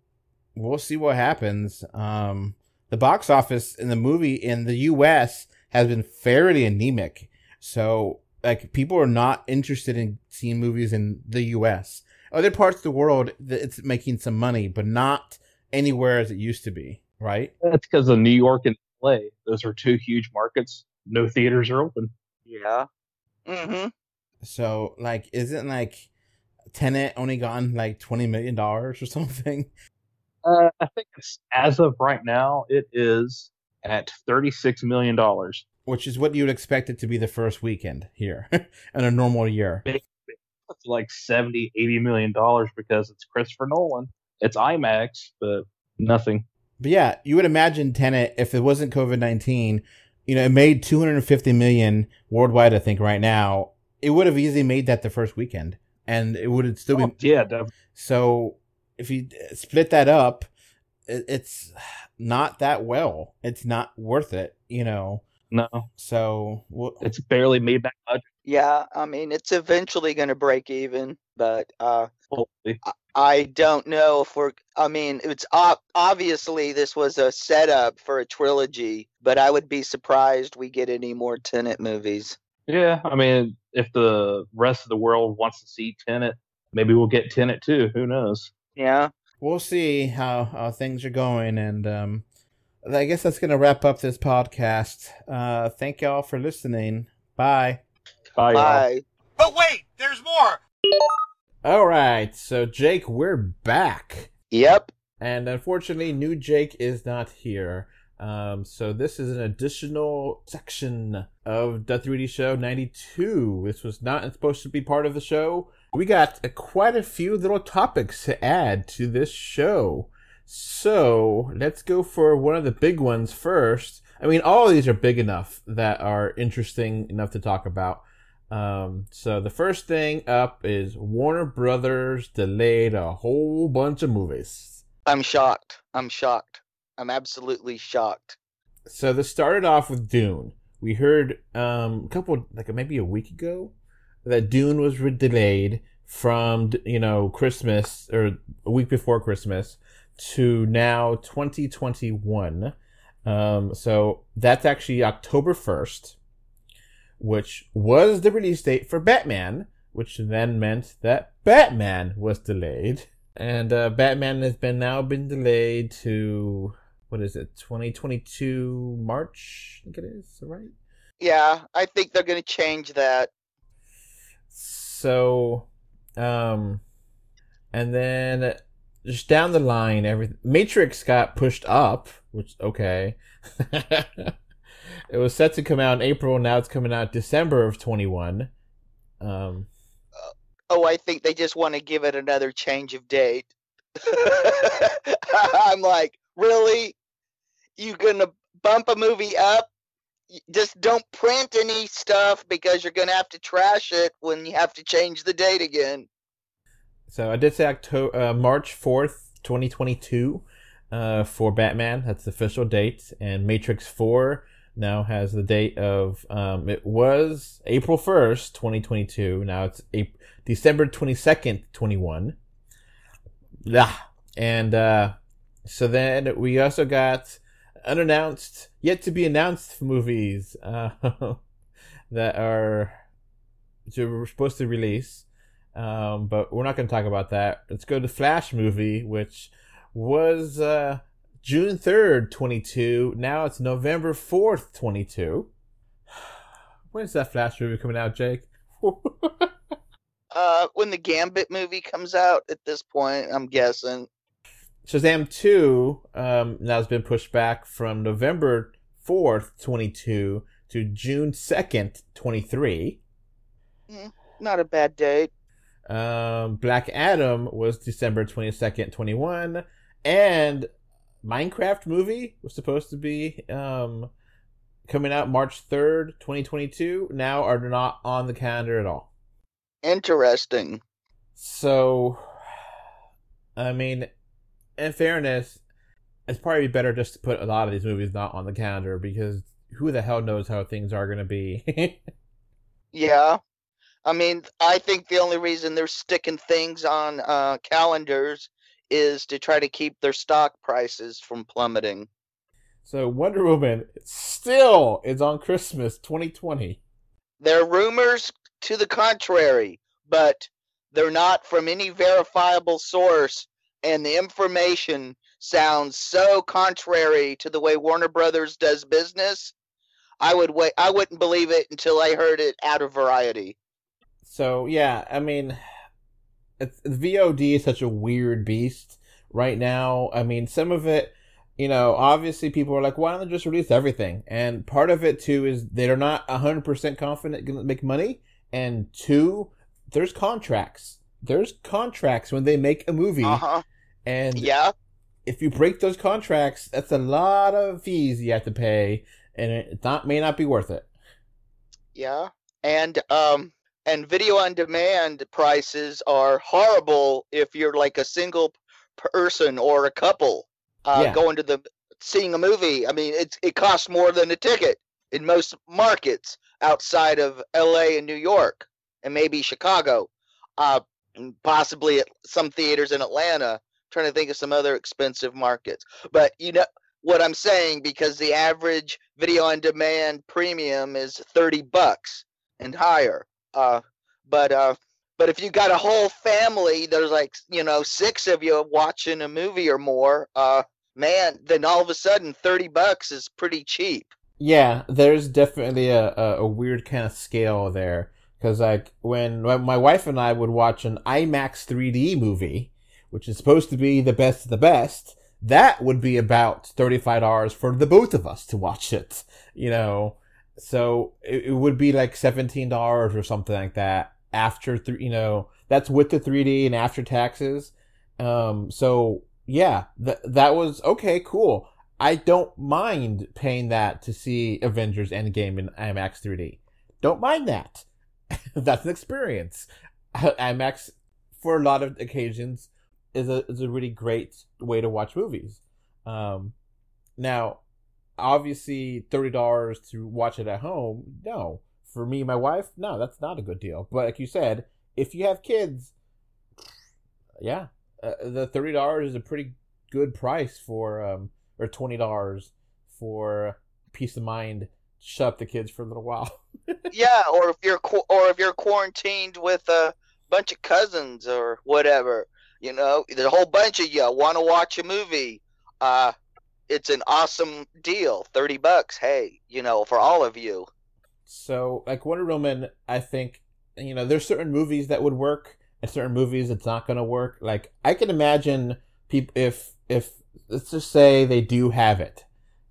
S2: we'll see what happens. Um, the box office in the movie in the US has been fairly anemic. So, like, people are not interested in seeing movies in the US. Other parts of the world, it's making some money, but not anywhere as it used to be, right?
S5: That's because of New York and LA. Those are two huge markets. No theaters are open.
S4: Yeah. Mm-hmm.
S2: So like, isn't like Tenet only gotten like twenty million dollars or something?
S5: Uh, I think it's as of right now, it is at thirty-six million dollars.
S2: Which is what you would expect it to be the first weekend here in a normal year.
S5: It's like 70, 80 million dollars because it's Christopher Nolan. It's IMAX, but nothing.
S2: But yeah, you would imagine Tenet if it wasn't COVID nineteen, you know, it made two hundred and fifty million worldwide. I think right now it would have easily made that the first weekend, and it would have still be
S5: Oh, yeah, def-
S2: So if you split that up, it's not that well. It's not worth it, you know.
S5: no,
S2: So well,
S5: it's barely made back budget.
S4: Yeah. I mean, it's eventually going to break even, but uh,
S5: Hopefully.
S4: I don't know if we're. I mean, it's ob- obviously this was a setup for a trilogy, but I would be surprised we get any more Tenet movies.
S5: Yeah, I mean, if the rest of the world wants to see Tenet, maybe we'll get Tenet too. Who knows?
S4: Yeah.
S2: we'll see how, how things are going, and um, I guess that's gonna wrap up this podcast. Uh, thank y'all for listening. Bye.
S5: Bye. y'all.
S4: Bye.
S6: But wait, there's more!
S2: All right, so Jake, we're back.
S4: Yep.
S2: And unfortunately, new Jake is not here. Um, so this is an additional section of the 3D Show 92. This was not supposed to be part of the show. We got uh, quite a few little topics to add to this show. So let's go for one of the big ones first. I mean, all of these are big enough that are interesting enough to talk about. Um, so the first thing up is Warner Brothers delayed a whole bunch of movies.
S4: I'm shocked. I'm shocked. I'm absolutely shocked.
S2: So this started off with Dune. We heard um, a couple, like maybe a week ago, that Dune was re- delayed from you know Christmas or a week before Christmas to now 2021. Um, so that's actually October 1st, which was the release date for Batman, which then meant that Batman was delayed. And uh, Batman has been now been delayed to what is it, 2022 March? I think it is, right?
S4: Yeah, I think they're going to change that.
S2: So, um, and then just down the line, every Matrix got pushed up, which okay. it was set to come out in April. Now it's coming out December of twenty one. Um,
S4: oh, I think they just want to give it another change of date. I'm like, really? You gonna bump a movie up? Just don't print any stuff because you're gonna have to trash it when you have to change the date again.
S2: So I did say October, uh, March fourth, twenty twenty two, uh, for Batman. That's the official date, and Matrix Four now has the date of um, it was April first, twenty twenty two. Now it's April, December twenty second, twenty one. Yeah, and uh, so then we also got unannounced, yet to be announced movies uh, that are to, supposed to release. Um, but we're not going to talk about that. Let's go to Flash movie, which was uh, June 3rd, 22. Now it's November 4th, 22. When's that Flash movie coming out, Jake?
S4: uh, when the Gambit movie comes out at this point, I'm guessing.
S2: Shazam 2 um, now has been pushed back from November 4th, 22 to June 2nd, 23.
S4: Mm, not a bad date.
S2: Um, Black Adam was December 22nd, 21. And Minecraft movie was supposed to be um, coming out March 3rd, 2022. Now are not on the calendar at all.
S4: Interesting.
S2: So, I mean, in fairness, it's probably better just to put a lot of these movies not on the calendar because who the hell knows how things are going to be.
S4: yeah. I mean, I think the only reason they're sticking things on uh, calendars is to try to keep their stock prices from plummeting.
S2: So Wonder Woman still is on Christmas 2020.
S4: There are rumors to the contrary, but they're not from any verifiable source, and the information sounds so contrary to the way Warner Brothers does business. I would wait. I wouldn't believe it until I heard it out of Variety.
S2: So yeah, I mean, it's, VOD is such a weird beast right now. I mean, some of it, you know, obviously people are like, why don't they just release everything? And part of it too is they're not hundred percent confident going to make money, and two, there's contracts. There's contracts when they make a movie,
S4: uh-huh.
S2: and
S4: yeah,
S2: if you break those contracts, that's a lot of fees you have to pay, and it not may not be worth it.
S4: Yeah, and um, and video on demand prices are horrible if you're like a single person or a couple uh, yeah. going to the seeing a movie. I mean, it's it costs more than a ticket in most markets outside of L.A. and New York, and maybe Chicago, uh, possibly at some theaters in Atlanta. I'm trying to think of some other expensive markets, but you know what I'm saying because the average video on demand premium is thirty bucks and higher. Uh, but uh, but if you got a whole family, there's like you know six of you watching a movie or more. Uh, man, then all of a sudden thirty bucks is pretty cheap.
S2: Yeah, there's definitely a, a, a weird kind of scale there. Because like when, my wife and I would watch an IMAX 3D movie, which is supposed to be the best of the best, that would be about $35 for the both of us to watch it. You know, so it, it would be like seventeen dollars or something like that after three. You know, that's with the 3D and after taxes. Um, so yeah, that that was okay, cool. I don't mind paying that to see Avengers Endgame in IMAX 3D. Don't mind that. that's an experience. IMAX, for a lot of occasions, is a is a really great way to watch movies. Um, now, obviously thirty dollars to watch it at home. No, for me, my wife, no, that's not a good deal. But like you said, if you have kids, yeah, uh, the thirty dollars is a pretty good price for um or twenty dollars for peace of mind, shut up the kids for a little while.
S4: yeah, or if you're or if you're quarantined with a bunch of cousins or whatever, you know, there's a whole bunch of you want to watch a movie. Uh, it's an awesome deal, thirty bucks. Hey, you know, for all of you.
S2: So, like Wonder Woman, I think you know there's certain movies that would work, and certain movies it's not going to work. Like I can imagine people if if let's just say they do have it,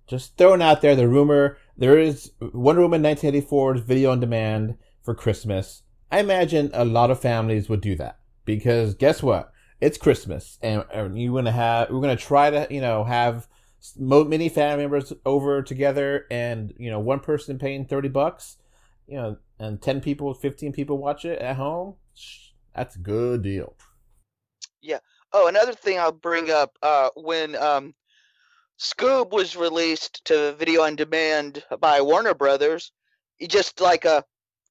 S2: just throwing out there the rumor there is Wonder Woman 1984's video on demand for Christmas. I imagine a lot of families would do that because guess what? It's Christmas, and, and you're gonna have we're gonna try to you know have many family members over together, and you know one person paying thirty bucks, you know, and ten people, fifteen people watch it at home. That's a good deal.
S4: Yeah. Oh, another thing I'll bring up uh, when um, Scoob was released to video on demand by Warner Brothers, just like a,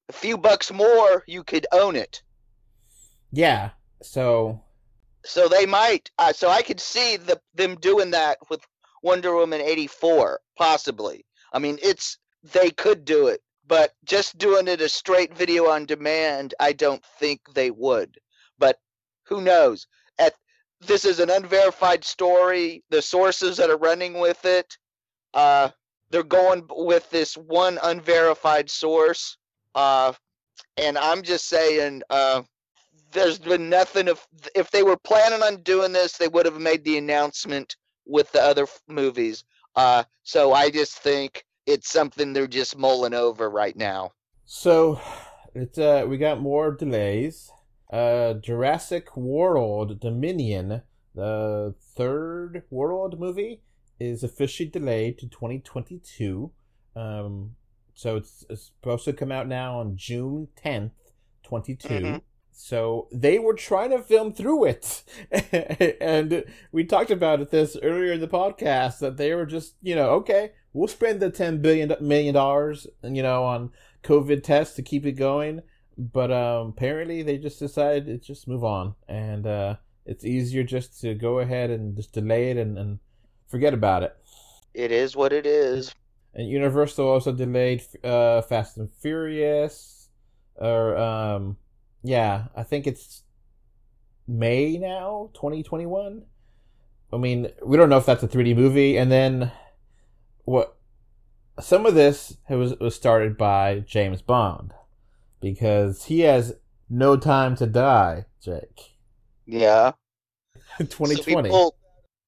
S4: a few bucks more, you could own it.
S2: Yeah. So.
S4: So they might. Uh, so I could see the them doing that with Wonder Woman eighty four, possibly. I mean, it's they could do it, but just doing it a straight video on demand, I don't think they would. But who knows? At this is an unverified story. The sources that are running with it, uh, they're going with this one unverified source. Uh, and I'm just saying, uh, there's been nothing. If if they were planning on doing this, they would have made the announcement with the other f- movies. Uh, so I just think it's something they're just mulling over right now.
S2: So, it's uh, we got more delays uh, Jurassic World Dominion, the third World movie, is officially delayed to 2022. Um, so it's, it's, supposed to come out now on June 10th, 22. Mm-hmm. So they were trying to film through it. and we talked about this earlier in the podcast that they were just, you know, okay, we'll spend the 10 billion million dollars, you know, on COVID tests to keep it going but um, apparently they just decided to just move on, and uh, it's easier just to go ahead and just delay it and, and forget about it.
S4: It is what it is.
S2: And Universal also delayed uh, Fast and Furious, or um, yeah, I think it's May now, twenty twenty one. I mean, we don't know if that's a 3D movie, and then what? Some of this was was started by James Bond because he has no time to die, Jake.
S4: Yeah.
S2: 2020.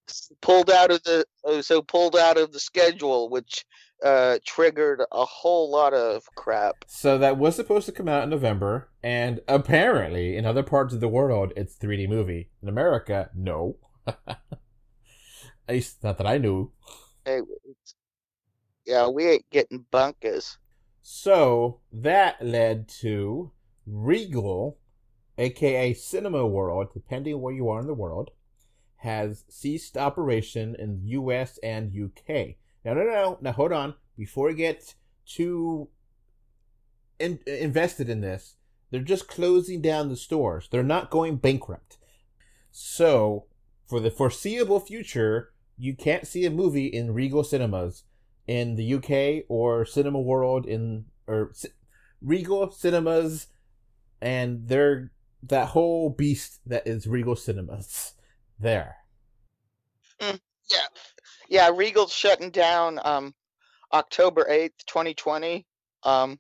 S4: So pulled, pulled, out of the uh, so pulled out of the schedule, which uh, triggered a whole lot of crap.
S2: So that was supposed to come out in November, and apparently in other parts of the world it's 3D movie. In America, no. At least not that I knew.
S4: Hey, yeah, we ain't getting bunkers.
S2: So that led to Regal, aka Cineworld, depending where you are in the world, has ceased operation in the US and UK. Now, no, no, now hold on. Before we get too in, invested in this, they're just closing down the stores. They're not going bankrupt. So, for the foreseeable future, you can't see a movie in Regal Cinemas in the UK or Cineworld in or C- Regal Cinemas, and they're that whole beast that is Regal Cinemas. There.
S4: Mm, yeah, yeah. Regal's shutting down um, October eighth, twenty twenty. Um,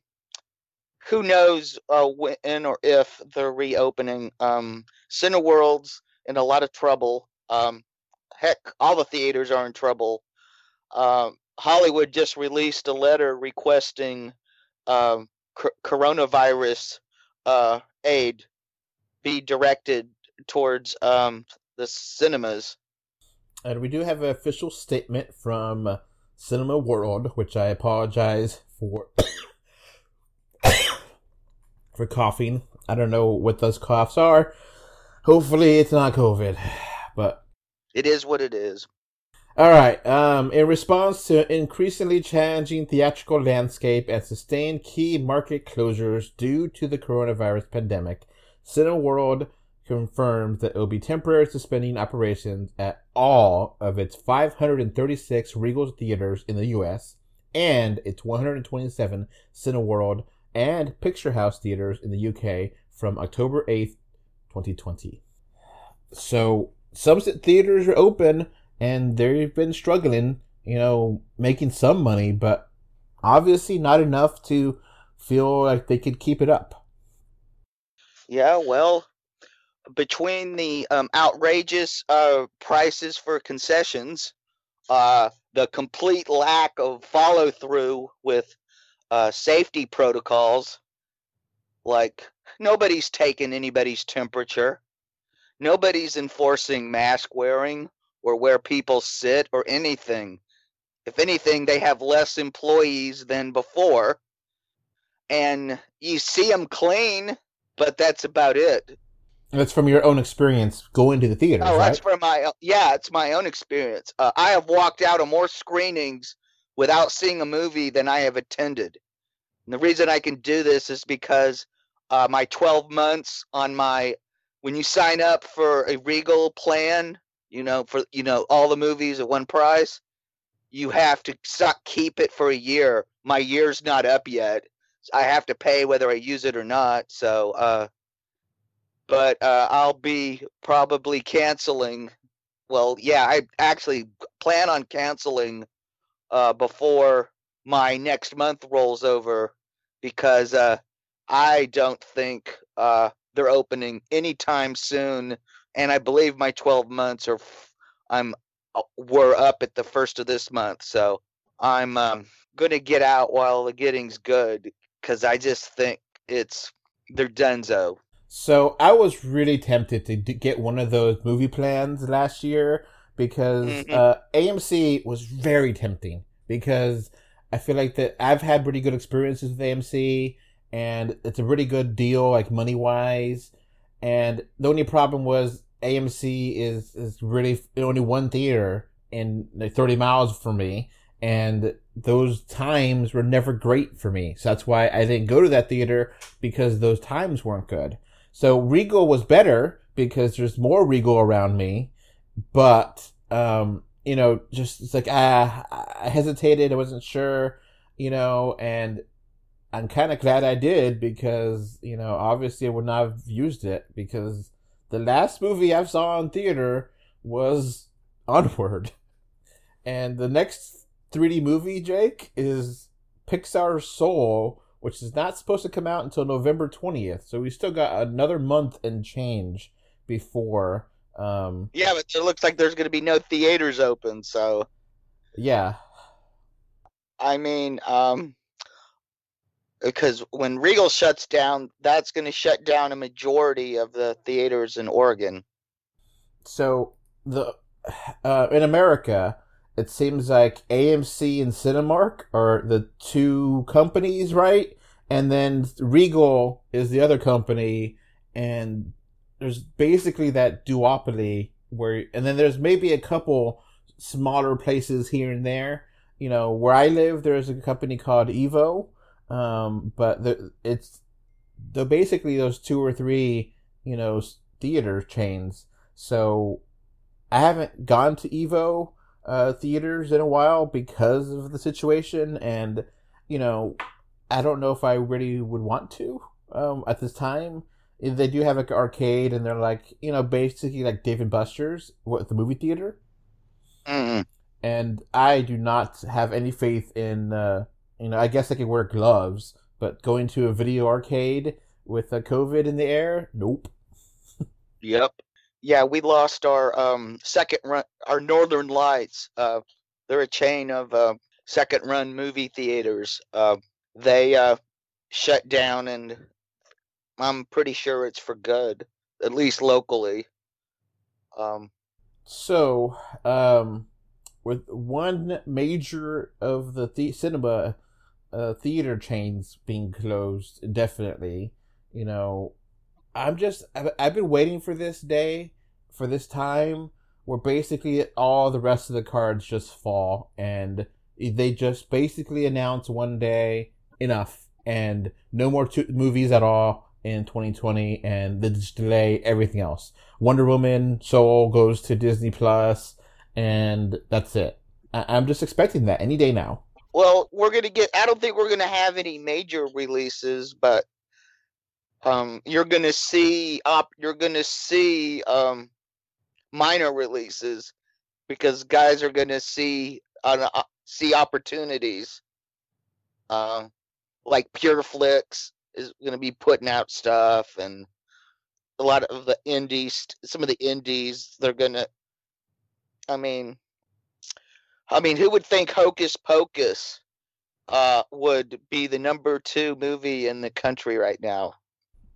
S4: who knows uh, when or if they're reopening? Um, Cineworld's in a lot of trouble. Um, heck, all the theaters are in trouble. Um, Hollywood just released a letter requesting um, coronavirus uh, aid be directed towards um, the cinemas.
S2: And we do have an official statement from Cineworld, which I apologize for for coughing. I don't know what those coughs are. Hopefully, it's not COVID, but
S4: it is what it is.
S2: All right. Um, in response to increasingly challenging theatrical landscape and sustained key market closures due to the coronavirus pandemic, Cineworld confirmed that it will be temporarily suspending operations at all of its 536 Regal theaters in the U.S. and its 127 Cineworld and Picturehouse theaters in the U.K. from October 8th, 2020. So some theaters are open and they've been struggling, you know, making some money, but obviously not enough to feel like they could keep it up.
S4: Yeah, well, between the um, outrageous uh, prices for concessions, uh, the complete lack of follow through with uh, safety protocols, like nobody's taking anybody's temperature, nobody's enforcing mask wearing or where people sit or anything. If anything, they have less employees than before. And you see them clean, but that's about it.
S2: That's from your own experience going to the theater.
S4: Oh,
S2: right?
S4: that's from my yeah, it's my own experience. Uh, I have walked out of more screenings without seeing a movie than I have attended. And the reason I can do this is because uh, my 12 months on my when you sign up for a Regal plan, you know, for you know all the movies at one price, you have to keep it for a year. My year's not up yet. I have to pay whether I use it or not. So, uh, but uh, I'll be probably canceling. Well, yeah, I actually plan on canceling uh, before my next month rolls over because uh, I don't think uh, they're opening anytime soon, and I believe my 12 months are I'm uh, we're up at the first of this month, so I'm um, gonna get out while the getting's good because I just think it's they're donezo.
S2: So I was really tempted to get one of those movie plans last year because mm-hmm. uh, AMC was very tempting because I feel like that I've had pretty good experiences with AMC and it's a really good deal like money wise. And the only problem was AMC is is really only one theater in like 30 miles from me and those times were never great for me. So that's why I didn't go to that theater because those times weren't good. So Regal was better because there's more Regal around me, but um, you know, just it's like ah, I hesitated, I wasn't sure, you know, and I'm kind of glad I did because you know, obviously I would not have used it because the last movie I saw in theater was Onward, and the next 3D movie, Jake, is Pixar Soul which is not supposed to come out until November 20th. So we still got another month and change before. Um,
S4: yeah, but it looks like there's going to be no theaters open. So.
S2: Yeah.
S4: I mean, um, because when Regal shuts down, that's going to shut down a majority of the theaters in Oregon.
S2: So the uh, in America, it seems like AMC and Cinemark are the two companies, right? And then Regal is the other company, and there's basically that duopoly where, and then there's maybe a couple smaller places here and there. You know, where I live, there's a company called Evo, um, but the, it's the basically those two or three, you know, theater chains. So I haven't gone to Evo uh, theaters in a while because of the situation, and you know, I don't know if I really would want to um, at this time. They do have like an arcade, and they're like you know basically like Dave and Buster's what the movie theater.
S4: Mm-hmm.
S2: And I do not have any faith in uh, you know I guess I could wear gloves, but going to a video arcade with a COVID in the air, nope.
S4: yep yeah, we lost our um, second run, our Northern Lights. Uh, they're a chain of uh, second run movie theaters. Uh, they uh, shut down, and I'm pretty sure it's for good, at least locally. Um,
S2: so, um, with one major of the, the- cinema uh, theater chains being closed indefinitely, you know, I'm just I've, been waiting for this day, for this time where basically all the rest of the cards just fall and they just basically announce one day enough and no more movies at all in 2020 and just delay everything else. Wonder Woman, Soul goes to Disney Plus, and that's it. I- I'm just expecting that any day now.
S4: Well, we're gonna get. I don't think we're gonna have any major releases, but um, you're gonna see op. You're gonna see um, minor releases because guys are gonna see uh, uh, see opportunities. Um, like Pure Flix is gonna be putting out stuff, and a lot of the indies. Some of the indies they're gonna. I mean, I mean, who would think Hocus Pocus uh, would be the number two movie in the country right now?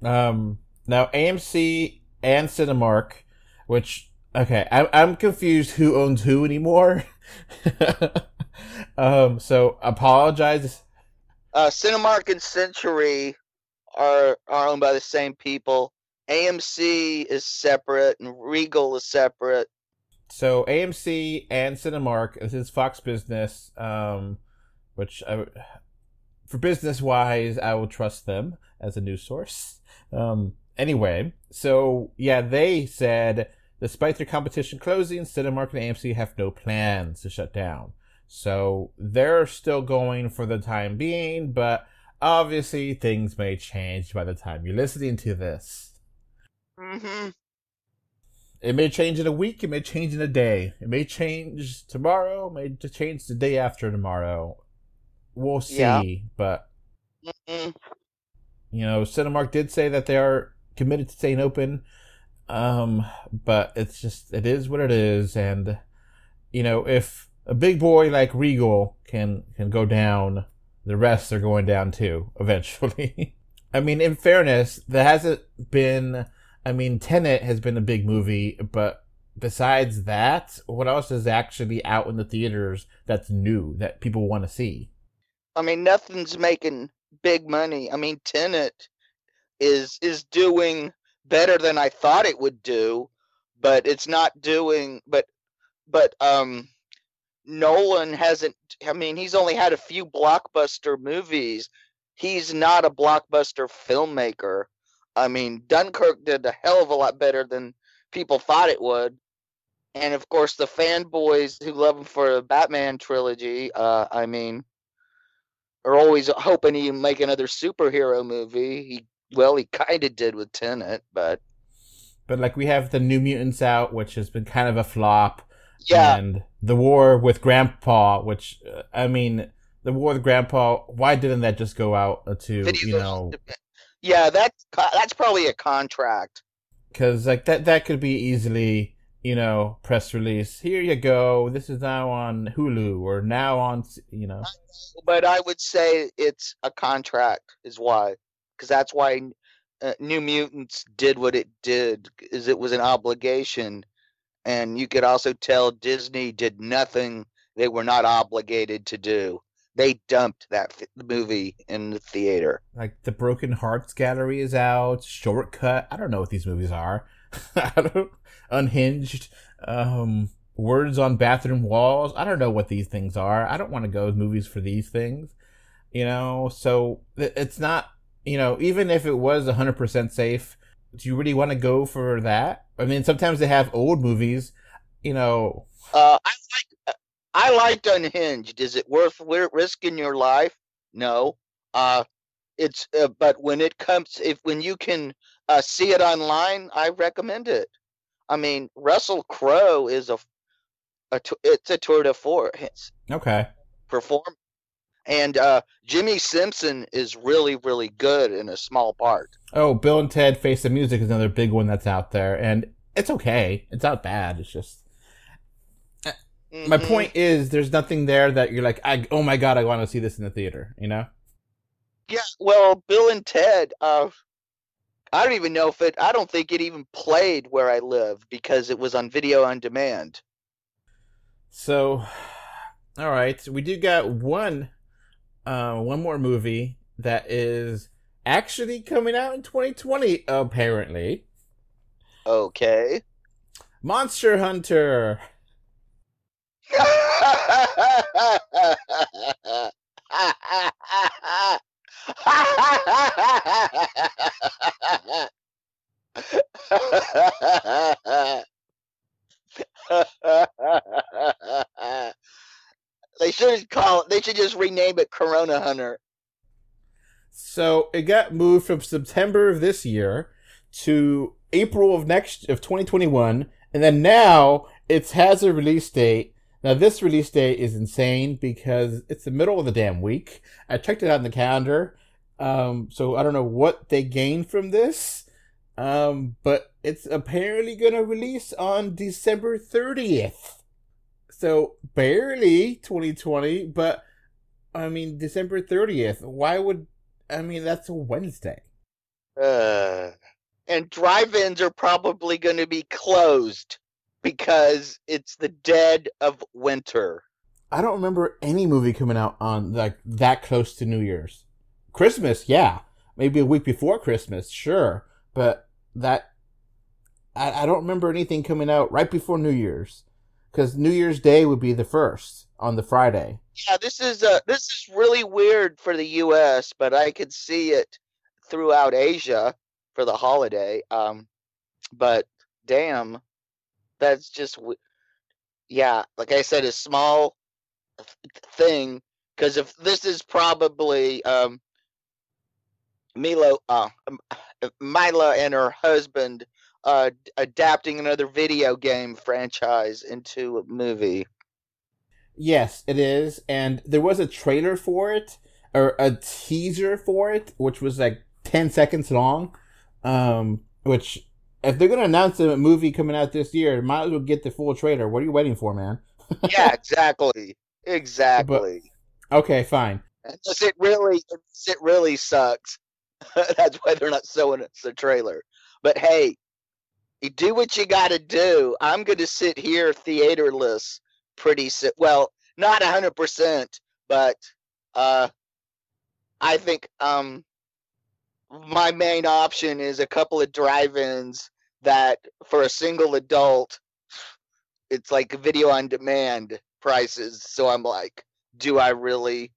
S2: Um, now AMC and Cinemark, which okay, I, I'm confused who owns who anymore. um, so apologize.
S4: Uh, Cinemark and Century are are owned by the same people. AMC is separate, and Regal is separate.
S2: So AMC and Cinemark, this is Fox Business, um, which I, for business wise, I will trust them as a news source. Um, anyway, so yeah, they said despite their competition closing, Cinemark and AMC have no plans to shut down. So they're still going for the time being, but obviously things may change by the time you're listening to this.
S4: Mm-hmm.
S2: It may change in a week. It may change in a day. It may change tomorrow. It may change the day after tomorrow. We'll see.
S4: Yeah.
S2: But
S4: Mm-mm.
S2: You know, Cinemark did say that they are committed to staying open. Um, but it's just it is what it is, and you know, if a big boy like Regal can can go down, the rest are going down too eventually. I mean, in fairness, there hasn't been. I mean, Tenet has been a big movie, but besides that, what else is actually out in the theaters that's new that people want to see?
S4: I mean, nothing's making big money. I mean, Tenet is is doing better than I thought it would do, but it's not doing. But but um, Nolan hasn't. I mean, he's only had a few blockbuster movies. He's not a blockbuster filmmaker. I mean, Dunkirk did a hell of a lot better than people thought it would. And of course, the fanboys who love him for the Batman trilogy, uh, I mean, are always hoping he make another superhero movie. He well, he kind of did with Tenet, but
S2: But like we have the New Mutants out, which has been kind of a flop.
S4: yeah,
S2: and the war with Grandpa, which uh, I mean, the war with Grandpa. Why didn't that just go out to
S4: video
S2: you know?
S4: yeah, that's that's probably a contract.
S2: Because like that that could be easily you know press release. Here you go. This is now on Hulu or now on you know.
S4: But I would say it's a contract, is why, because that's why uh, New Mutants did what it did, is it was an obligation, and you could also tell Disney did nothing they were not obligated to do. They dumped that f- movie in the theater.
S2: Like the Broken Hearts Gallery is out. Shortcut. I don't know what these movies are. I don't. Unhinged. Um, words on bathroom walls. I don't know what these things are. I don't want to go to movies for these things. You know, so it's not. You know, even if it was hundred percent safe, do you really want to go for that? I mean, sometimes they have old movies. You know,
S4: Uh, I like I liked Unhinged. Is it worth risking your life? No. Uh, it's uh, but when it comes, if when you can uh, see it online, I recommend it. I mean, Russell Crowe is a, a it's a tour de force
S2: okay.
S4: perform, and uh, Jimmi Simpson is really really good in a small part.
S2: Oh, Bill and Ted Face the Music is another big one that's out there, and it's okay. It's not bad. It's just my
S4: Mhm.
S2: point is there's nothing there that you're like, I, oh my god, I want to see this in the theater. You know?
S4: Yeah, well, Bill and Ted. Uh, I don't even know if it. I don't think it even played where I live because it was on video on demand.
S2: So, all right, we do got one, uh, one more movie that is actually coming out in 2020. Apparently,
S4: Okay.
S2: Monster Hunter.
S4: they should call. They should just rename it Corona Hunter.
S2: So it got moved from September of this year to April of next of 2021, and then now it has a release date. Now this release date is insane because it's the middle of the damn week. I checked it out in the calendar, um, so I don't know what they gain from this, um, but it's apparently gonna release on December 30th. So barely 2020, but I mean December 30th. Why would I mean that's a Wednesday?
S4: Uh, and drive-ins are probably going to be closed because it's the dead of winter.
S2: I don't remember any movie coming out on like that close to New Year's. Christmas, yeah, maybe a week before Christmas, sure, but that I, I don't remember anything coming out right before New Year's because New Year's Day would be the first on the Friday.
S4: Yeah, this is uh this is really weird for the U.S., but I could see it throughout Asia for the holiday. Um, but damn, that's just yeah. Like I said, a small th- thing because if this is probably um Milo, uh, Mila and her husband uh adapting another video game franchise into a movie.
S2: Yes, it is, and there was a trailer for it or a teaser for it, which was like ten seconds long. Um, which if they're gonna announce a movie coming out this year, might as well get the full trailer. What are you waiting for, man?
S4: Yeah, exactly, exactly.
S2: Okay, fine.
S4: Unless it really, it really sucks. That's why they're not showing us a trailer. But hey, you do what you got to do. I'm going to sit here theaterless pretty soon. Well, not hundred percent, but uh, I think um, my main option is a couple of drive-ins that for a single adult, it's like video on demand prices. So I'm like, do I really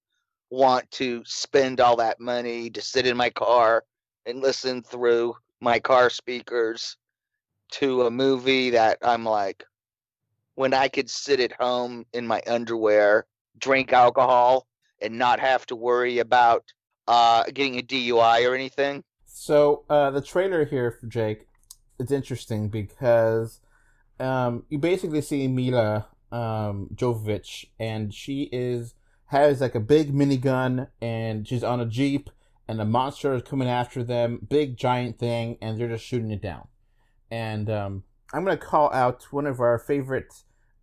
S4: want to spend all that money to sit in my car and listen through my car speakers to a movie that I'm like, when I could sit at home in my underwear, drink alcohol, and not have to worry about uh, getting a DUI or anything.
S2: So uh, the trailer here for Jake, it's interesting because um, you basically see Mila um, Jovovich, and she is has like a big minigun, and she's on a jeep, and a monster is coming after them, big giant thing, and they're just shooting it down. And um, I'm gonna call out one of our favorite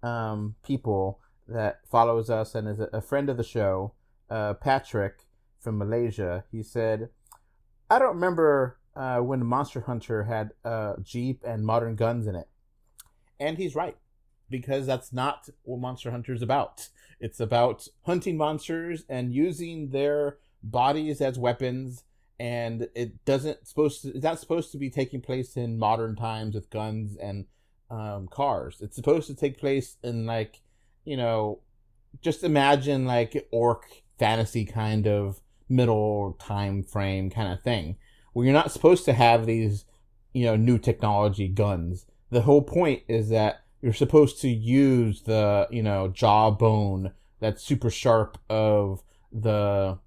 S2: um, people that follows us and is a, friend of the show, uh, Patrick from Malaysia. He said, "I don't remember uh, when Monster Hunter had a jeep and modern guns in it," and he's right because that's not what Monster Hunter is about. It's about hunting monsters and using their bodies as weapons and it doesn't supposed to it's not supposed to be taking place in modern times with guns and um, cars it's supposed to take place in like you know just imagine like orc fantasy kind of middle time frame kind of thing where you're not supposed to have these you know new technology guns the whole point is that you're supposed to use the you know jawbone that's super sharp of the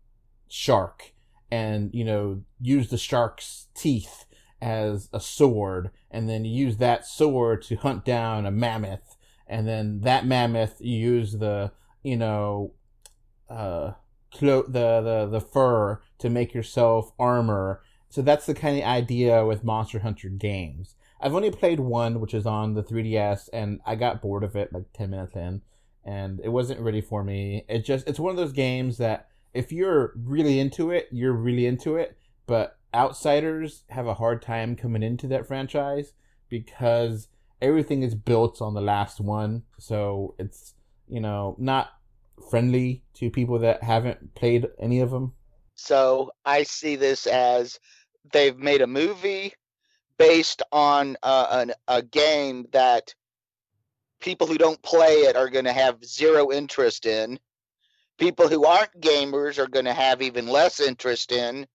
S2: shark and you know use the shark's teeth as a sword and then you use that sword to hunt down a mammoth. And then that mammoth you use the you know uh clo- the, the the fur to make yourself armor. So that's the kind of idea with monster hunter games i've only played one which is on the 3ds and i got bored of it like 10 minutes in and it wasn't ready for me it just it's one of those games that if you're really into it, you're really into it. But outsiders have a hard time coming into that franchise because everything is built on the last one. So it's, you know, not friendly to people that haven't played any of them.
S4: So I see this as they've made a movie based on uh, an, a game that people who don't play it are going to have zero interest in people who aren't gamers are going to have even less interest in.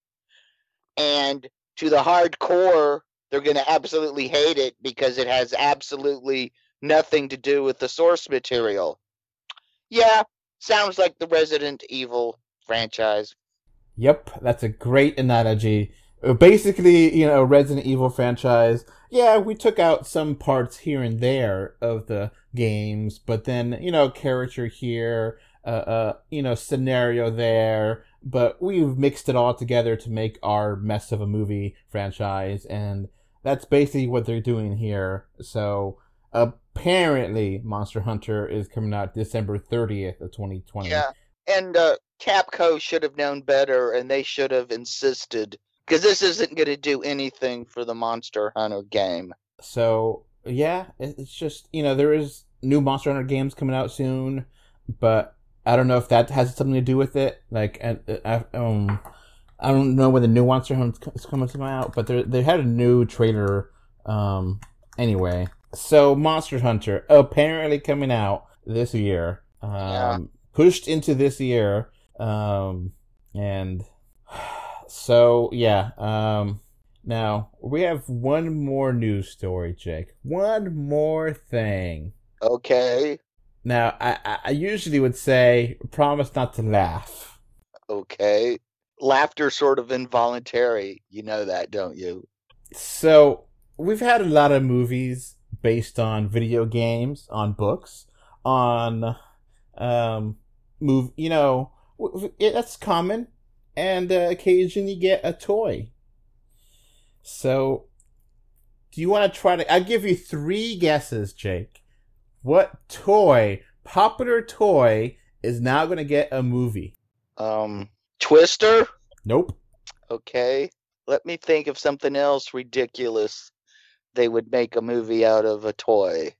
S4: And to the hardcore, they're going to absolutely hate it because it has absolutely nothing to do with the source material. Yeah, sounds like the Resident Evil franchise.
S2: Yep, that's a great analogy. Basically, you know, Resident Evil franchise. Yeah, we took out some parts here and there of the games, but then you know, character here, uh, uh, you know, scenario there. But we've mixed it all together to make our mess of a movie franchise, and that's basically what they're doing here. So apparently, Monster Hunter is coming out December thirtieth of twenty twenty.
S4: Yeah. And uh, Capcom should have known better, and they should have insisted because this isn't going to do anything for the Monster Hunter game.
S2: So yeah, it's just you know there is new Monster Hunter games coming out soon, but I don't know if that has something to do with it. Like, and, uh, um, I don't know when the new Monster Hunter is coming to out, but they they had a new trailer. Um, anyway, so Monster Hunter apparently coming out this year. Um,
S4: Yeah.
S2: pushed into this year. Um, and so yeah. Um. Now, we have one more news story, Jake. One more thing.
S4: Okay.
S2: Now, I, I- usually would say, promise not to laugh.
S4: Okay. Laughter sort of involuntary. You know that, don't you?
S2: So, we've had a lot of movies based on video games, on books, on, um, move, you know, that's common. And uh, occasionally get a toy. So, do you want to try to? I'll give you three guesses, Jake. What toy, popular toy, is now going to get a movie?
S4: Um, Twister.
S2: Nope.
S4: Okay. Let me think of something else ridiculous they would make a movie out of a toy.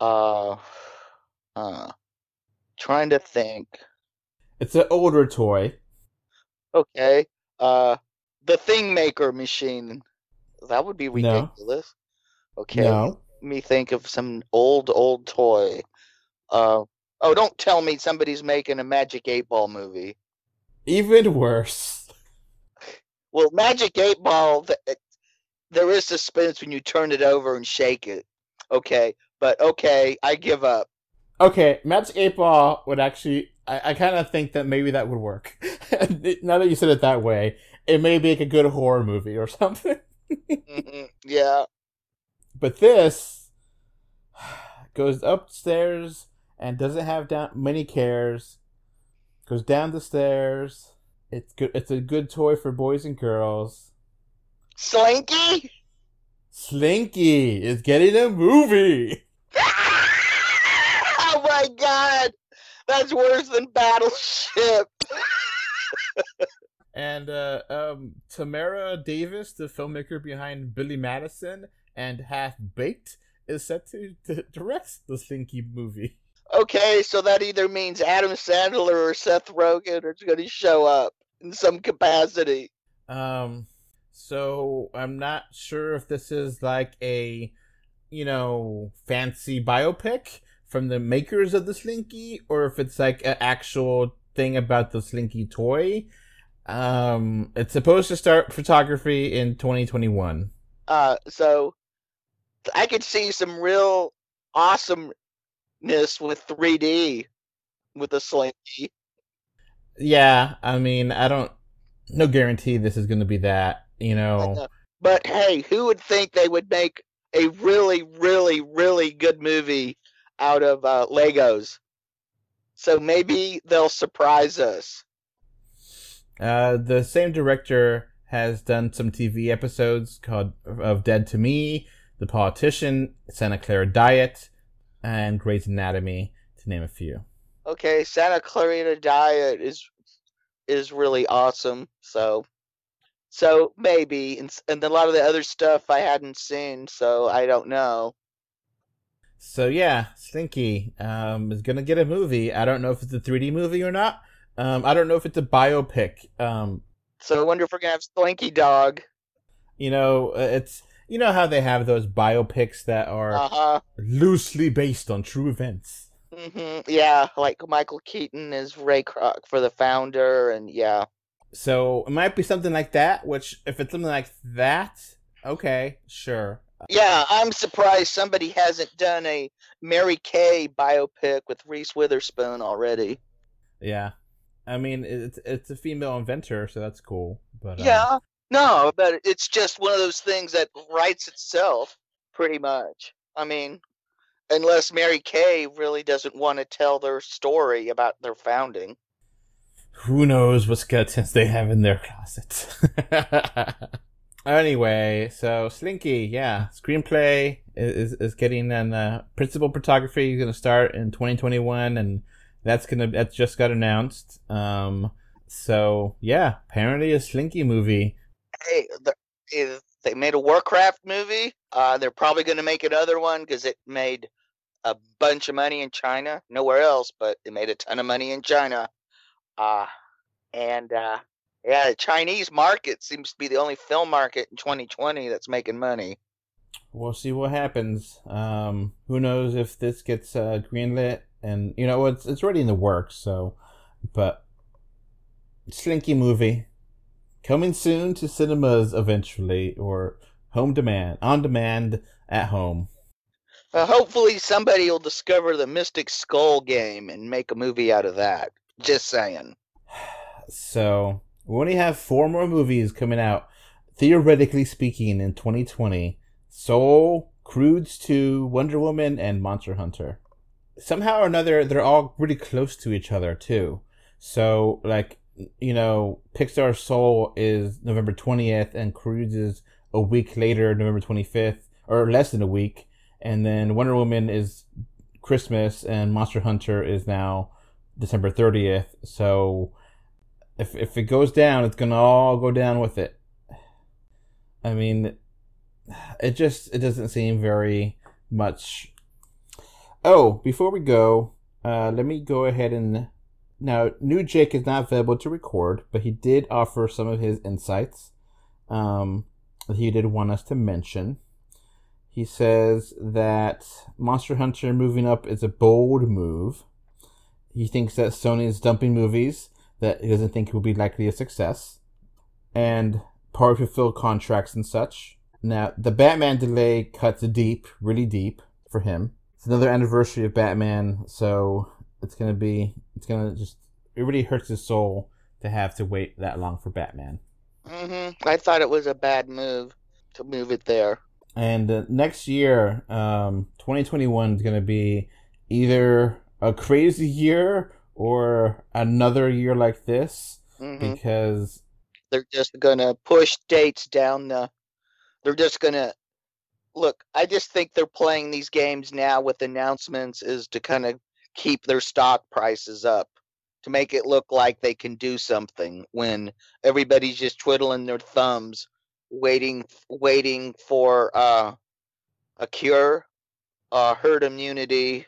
S4: Uh, uh trying to think.
S2: It's an older toy.
S4: Okay. Uh, the Thing Maker machine. That would be
S2: No.
S4: ridiculous. Okay.
S2: No.
S4: Let me think of some old, old toy. Uh, oh, don't tell me somebody's making a Magic 8 Ball movie.
S2: Even worse.
S4: Well, Magic 8 Ball, th- there is suspense when you turn it over and shake it. Okay. But okay, I give up.
S2: Okay, Magic 8 Ball would actually. I, I kind of think that maybe that would work. now that you said it that way, it may make a good horror movie or something.
S4: Mhm, yeah.
S2: But this goes upstairs and doesn't have down many cares. Goes down the stairs. It's good. It's a good toy for boys and girls.
S4: Slinky?
S2: Slinky is getting a movie.
S4: My god! That's worse than Battleship.
S2: And uh, um, Tamra Davis, the filmmaker behind Billy Madison and Half Baked, is set to, to direct the Slinky movie.
S4: Okay, so that either means Adam Sandler or Seth Rogen are going to show up in some capacity.
S2: Um, so I'm not sure if this is like a, you know, fancy biopic from the makers of the Slinky, or if it's like an actual thing about the Slinky toy. Um, it's supposed to start photography in 2021.
S4: Uh, so I could see some real awesomeness with 3D with the Slinky.
S2: Yeah, I mean, I don't, no guarantee this is going to be that. You know,
S4: Uh, But hey, who would think they would make a really, really, really good movie out of uh, Legos? So maybe they'll surprise us.
S2: Uh, the same director has done some TV episodes called of Dead to Me, The Politician, Santa Clara Diet, and Grey's Anatomy, to name a few.
S4: Okay, Santa Clarita Diet is is really awesome. So, so maybe, and, and a lot of the other stuff I hadn't seen, so I don't know.
S2: So yeah, Slinky um, is gonna get a movie. I don't know if it's a 3D movie or not. Um, I don't know if it's a biopic. Um,
S4: So I wonder if we're gonna have Slinky Dog.
S2: you know, uh, it's you know how they have those biopics that are
S4: Uh huh.
S2: loosely based on true events.
S4: Mm-hmm. Yeah, like Michael Keaton is Ray Kroc for the founder, and yeah.
S2: So it might be something like that. Which, if it's something like that, okay, sure.
S4: Yeah, I'm surprised somebody hasn't done a Mary Kay biopic with Reese Witherspoon already.
S2: Yeah, I mean it's it's a female inventor, so that's cool. But um,
S4: Yeah, no, but it's just one of those things that writes itself, pretty much. I mean, unless Mary Kay really doesn't want to tell their story about their founding.
S2: who knows what skeletons they have in their closet. anyway, so Slinky, yeah, screenplay is is getting an uh, principal photography is going to start in 2021, and that's gonna that just got announced. Um, so yeah, apparently a Slinky movie.
S4: Hey, the, they made a Warcraft movie. Uh, they're probably going to make another one because it made a bunch of money in China. Nowhere else, but it made a ton of money in China. Uh, and uh, yeah, the Chinese market seems to be the only film market in 2020 that's making money.
S2: We'll see what happens. Um, who knows if this gets uh, greenlit? And you know, it's it's already in the works. So, but Slinky movie coming soon to cinemas eventually, or home demand, on demand at home.
S4: Uh, hopefully, somebody will discover the Mystic Skull game and make a movie out of that. Just saying.
S2: So we only have four more movies coming out, theoretically speaking, in 2020: Soul, Croods 2, Wonder Woman, and Monster Hunter. Somehow or another, they're all really close to each other too. So, like, you know, Pixar Soul is November 20th, and Croods is a week later, November 25th, or less than a week. And then Wonder Woman is Christmas, and Monster Hunter is now December 30th. So, if if it goes down, it's gonna all go down with it. I mean, it just it doesn't seem very much. Oh, before we go, uh, let me go ahead and now new Jake is not available to record, but he did offer some of his insights. Um, he did want us to mention. He says that Monster Hunter moving up is a bold move. He thinks that Sony is dumping movies that he doesn't think will be likely a success, and part fulfill contracts and such. Now, the Batman delay cuts deep, really deep for him. It's another anniversary of Batman, so it's gonna be, it's gonna just, it really hurts his soul to have to wait that long for Batman.
S4: hmm I thought it was a bad move to move it there.
S2: And uh, next year, um, 2021 is gonna be either a crazy year or another year like this
S4: hmm
S2: because
S4: They're just gonna push dates down the. They're just gonna look. I just think they're playing these games now with announcements is to kind of keep their stock prices up, to make it look like they can do something when everybody's just twiddling their thumbs, waiting, waiting for uh, a cure, uh, herd immunity,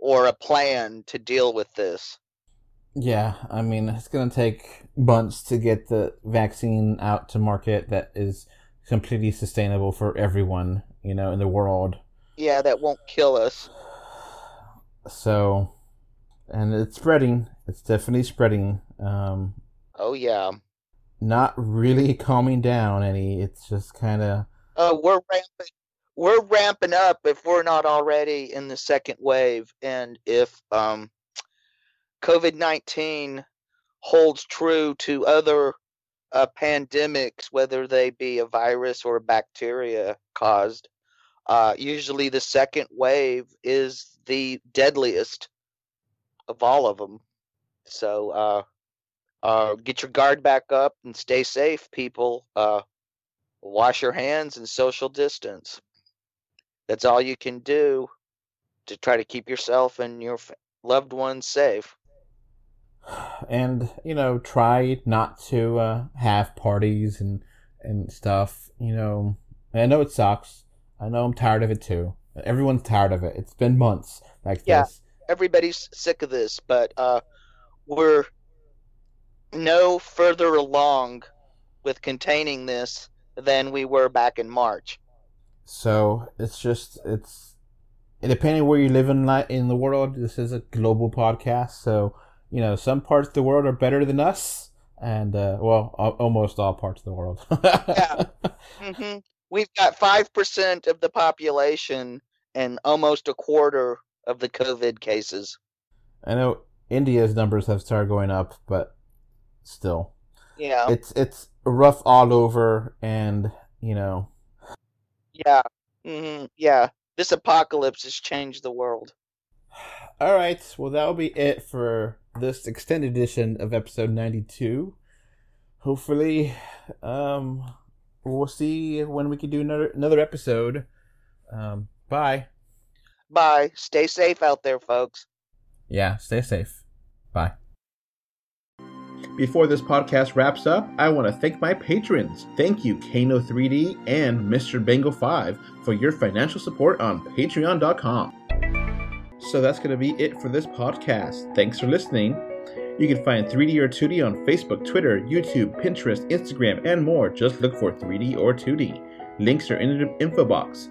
S4: or a plan to deal with this.
S2: Yeah, I mean, it's going to take months to get the vaccine out to market that is completely sustainable for everyone, you know, in the world.
S4: Yeah, that won't kill us.
S2: So, and it's spreading. It's definitely spreading. Um,
S4: Oh yeah.
S2: not really calming down any. It's just kind of,
S4: Uh, we're ramping. We're ramping up if we're not already in the second wave, and if um, COVID nineteen holds true to other uh, pandemics, whether they be a virus or a bacteria caused, uh, usually the second wave is the deadliest of all of them. So uh, uh, get your guard back up and stay safe, people. Uh, wash your hands and social distance. That's all you can do to try to keep yourself and your loved ones safe.
S2: and you know, try not to uh, have parties and and stuff. You know, I know it sucks. I know I'm tired of it too. Everyone's tired of it. It's been months like
S4: Yeah.
S2: this.
S4: Everybody's sick of this, but uh, we're no further along with containing this than we were back in March.
S2: So it's just it's depending where you live in li- in the world, this is a global podcast. So you know, some parts of the world are better than us, and uh, well, al- almost all parts of the world.
S4: Yeah. hmm We've got five percent of the population and almost a quarter of the COVID cases.
S2: I know India's numbers have started going up, but still,
S4: Yeah,
S2: it's it's rough all over, and you know,
S4: yeah, hmm yeah. This apocalypse has changed the world.
S2: All right. Well, that'll be it for this extended edition of episode 92. Hopefully, um, we'll see when we can do another another episode. Um, bye.
S4: Bye. Stay safe out there, folks.
S2: Yeah, stay safe. Bye. Before this podcast wraps up, I want to thank my patrons. Thank you, Kano3D and Mr. Bengal 5 for your financial support on patreon.com. So that's going to be it for this podcast. Thanks for listening. You can find 3D or 2D on Facebook, Twitter, YouTube, Pinterest, Instagram, and more. Just look for 3D or 2D. Links are in the info box.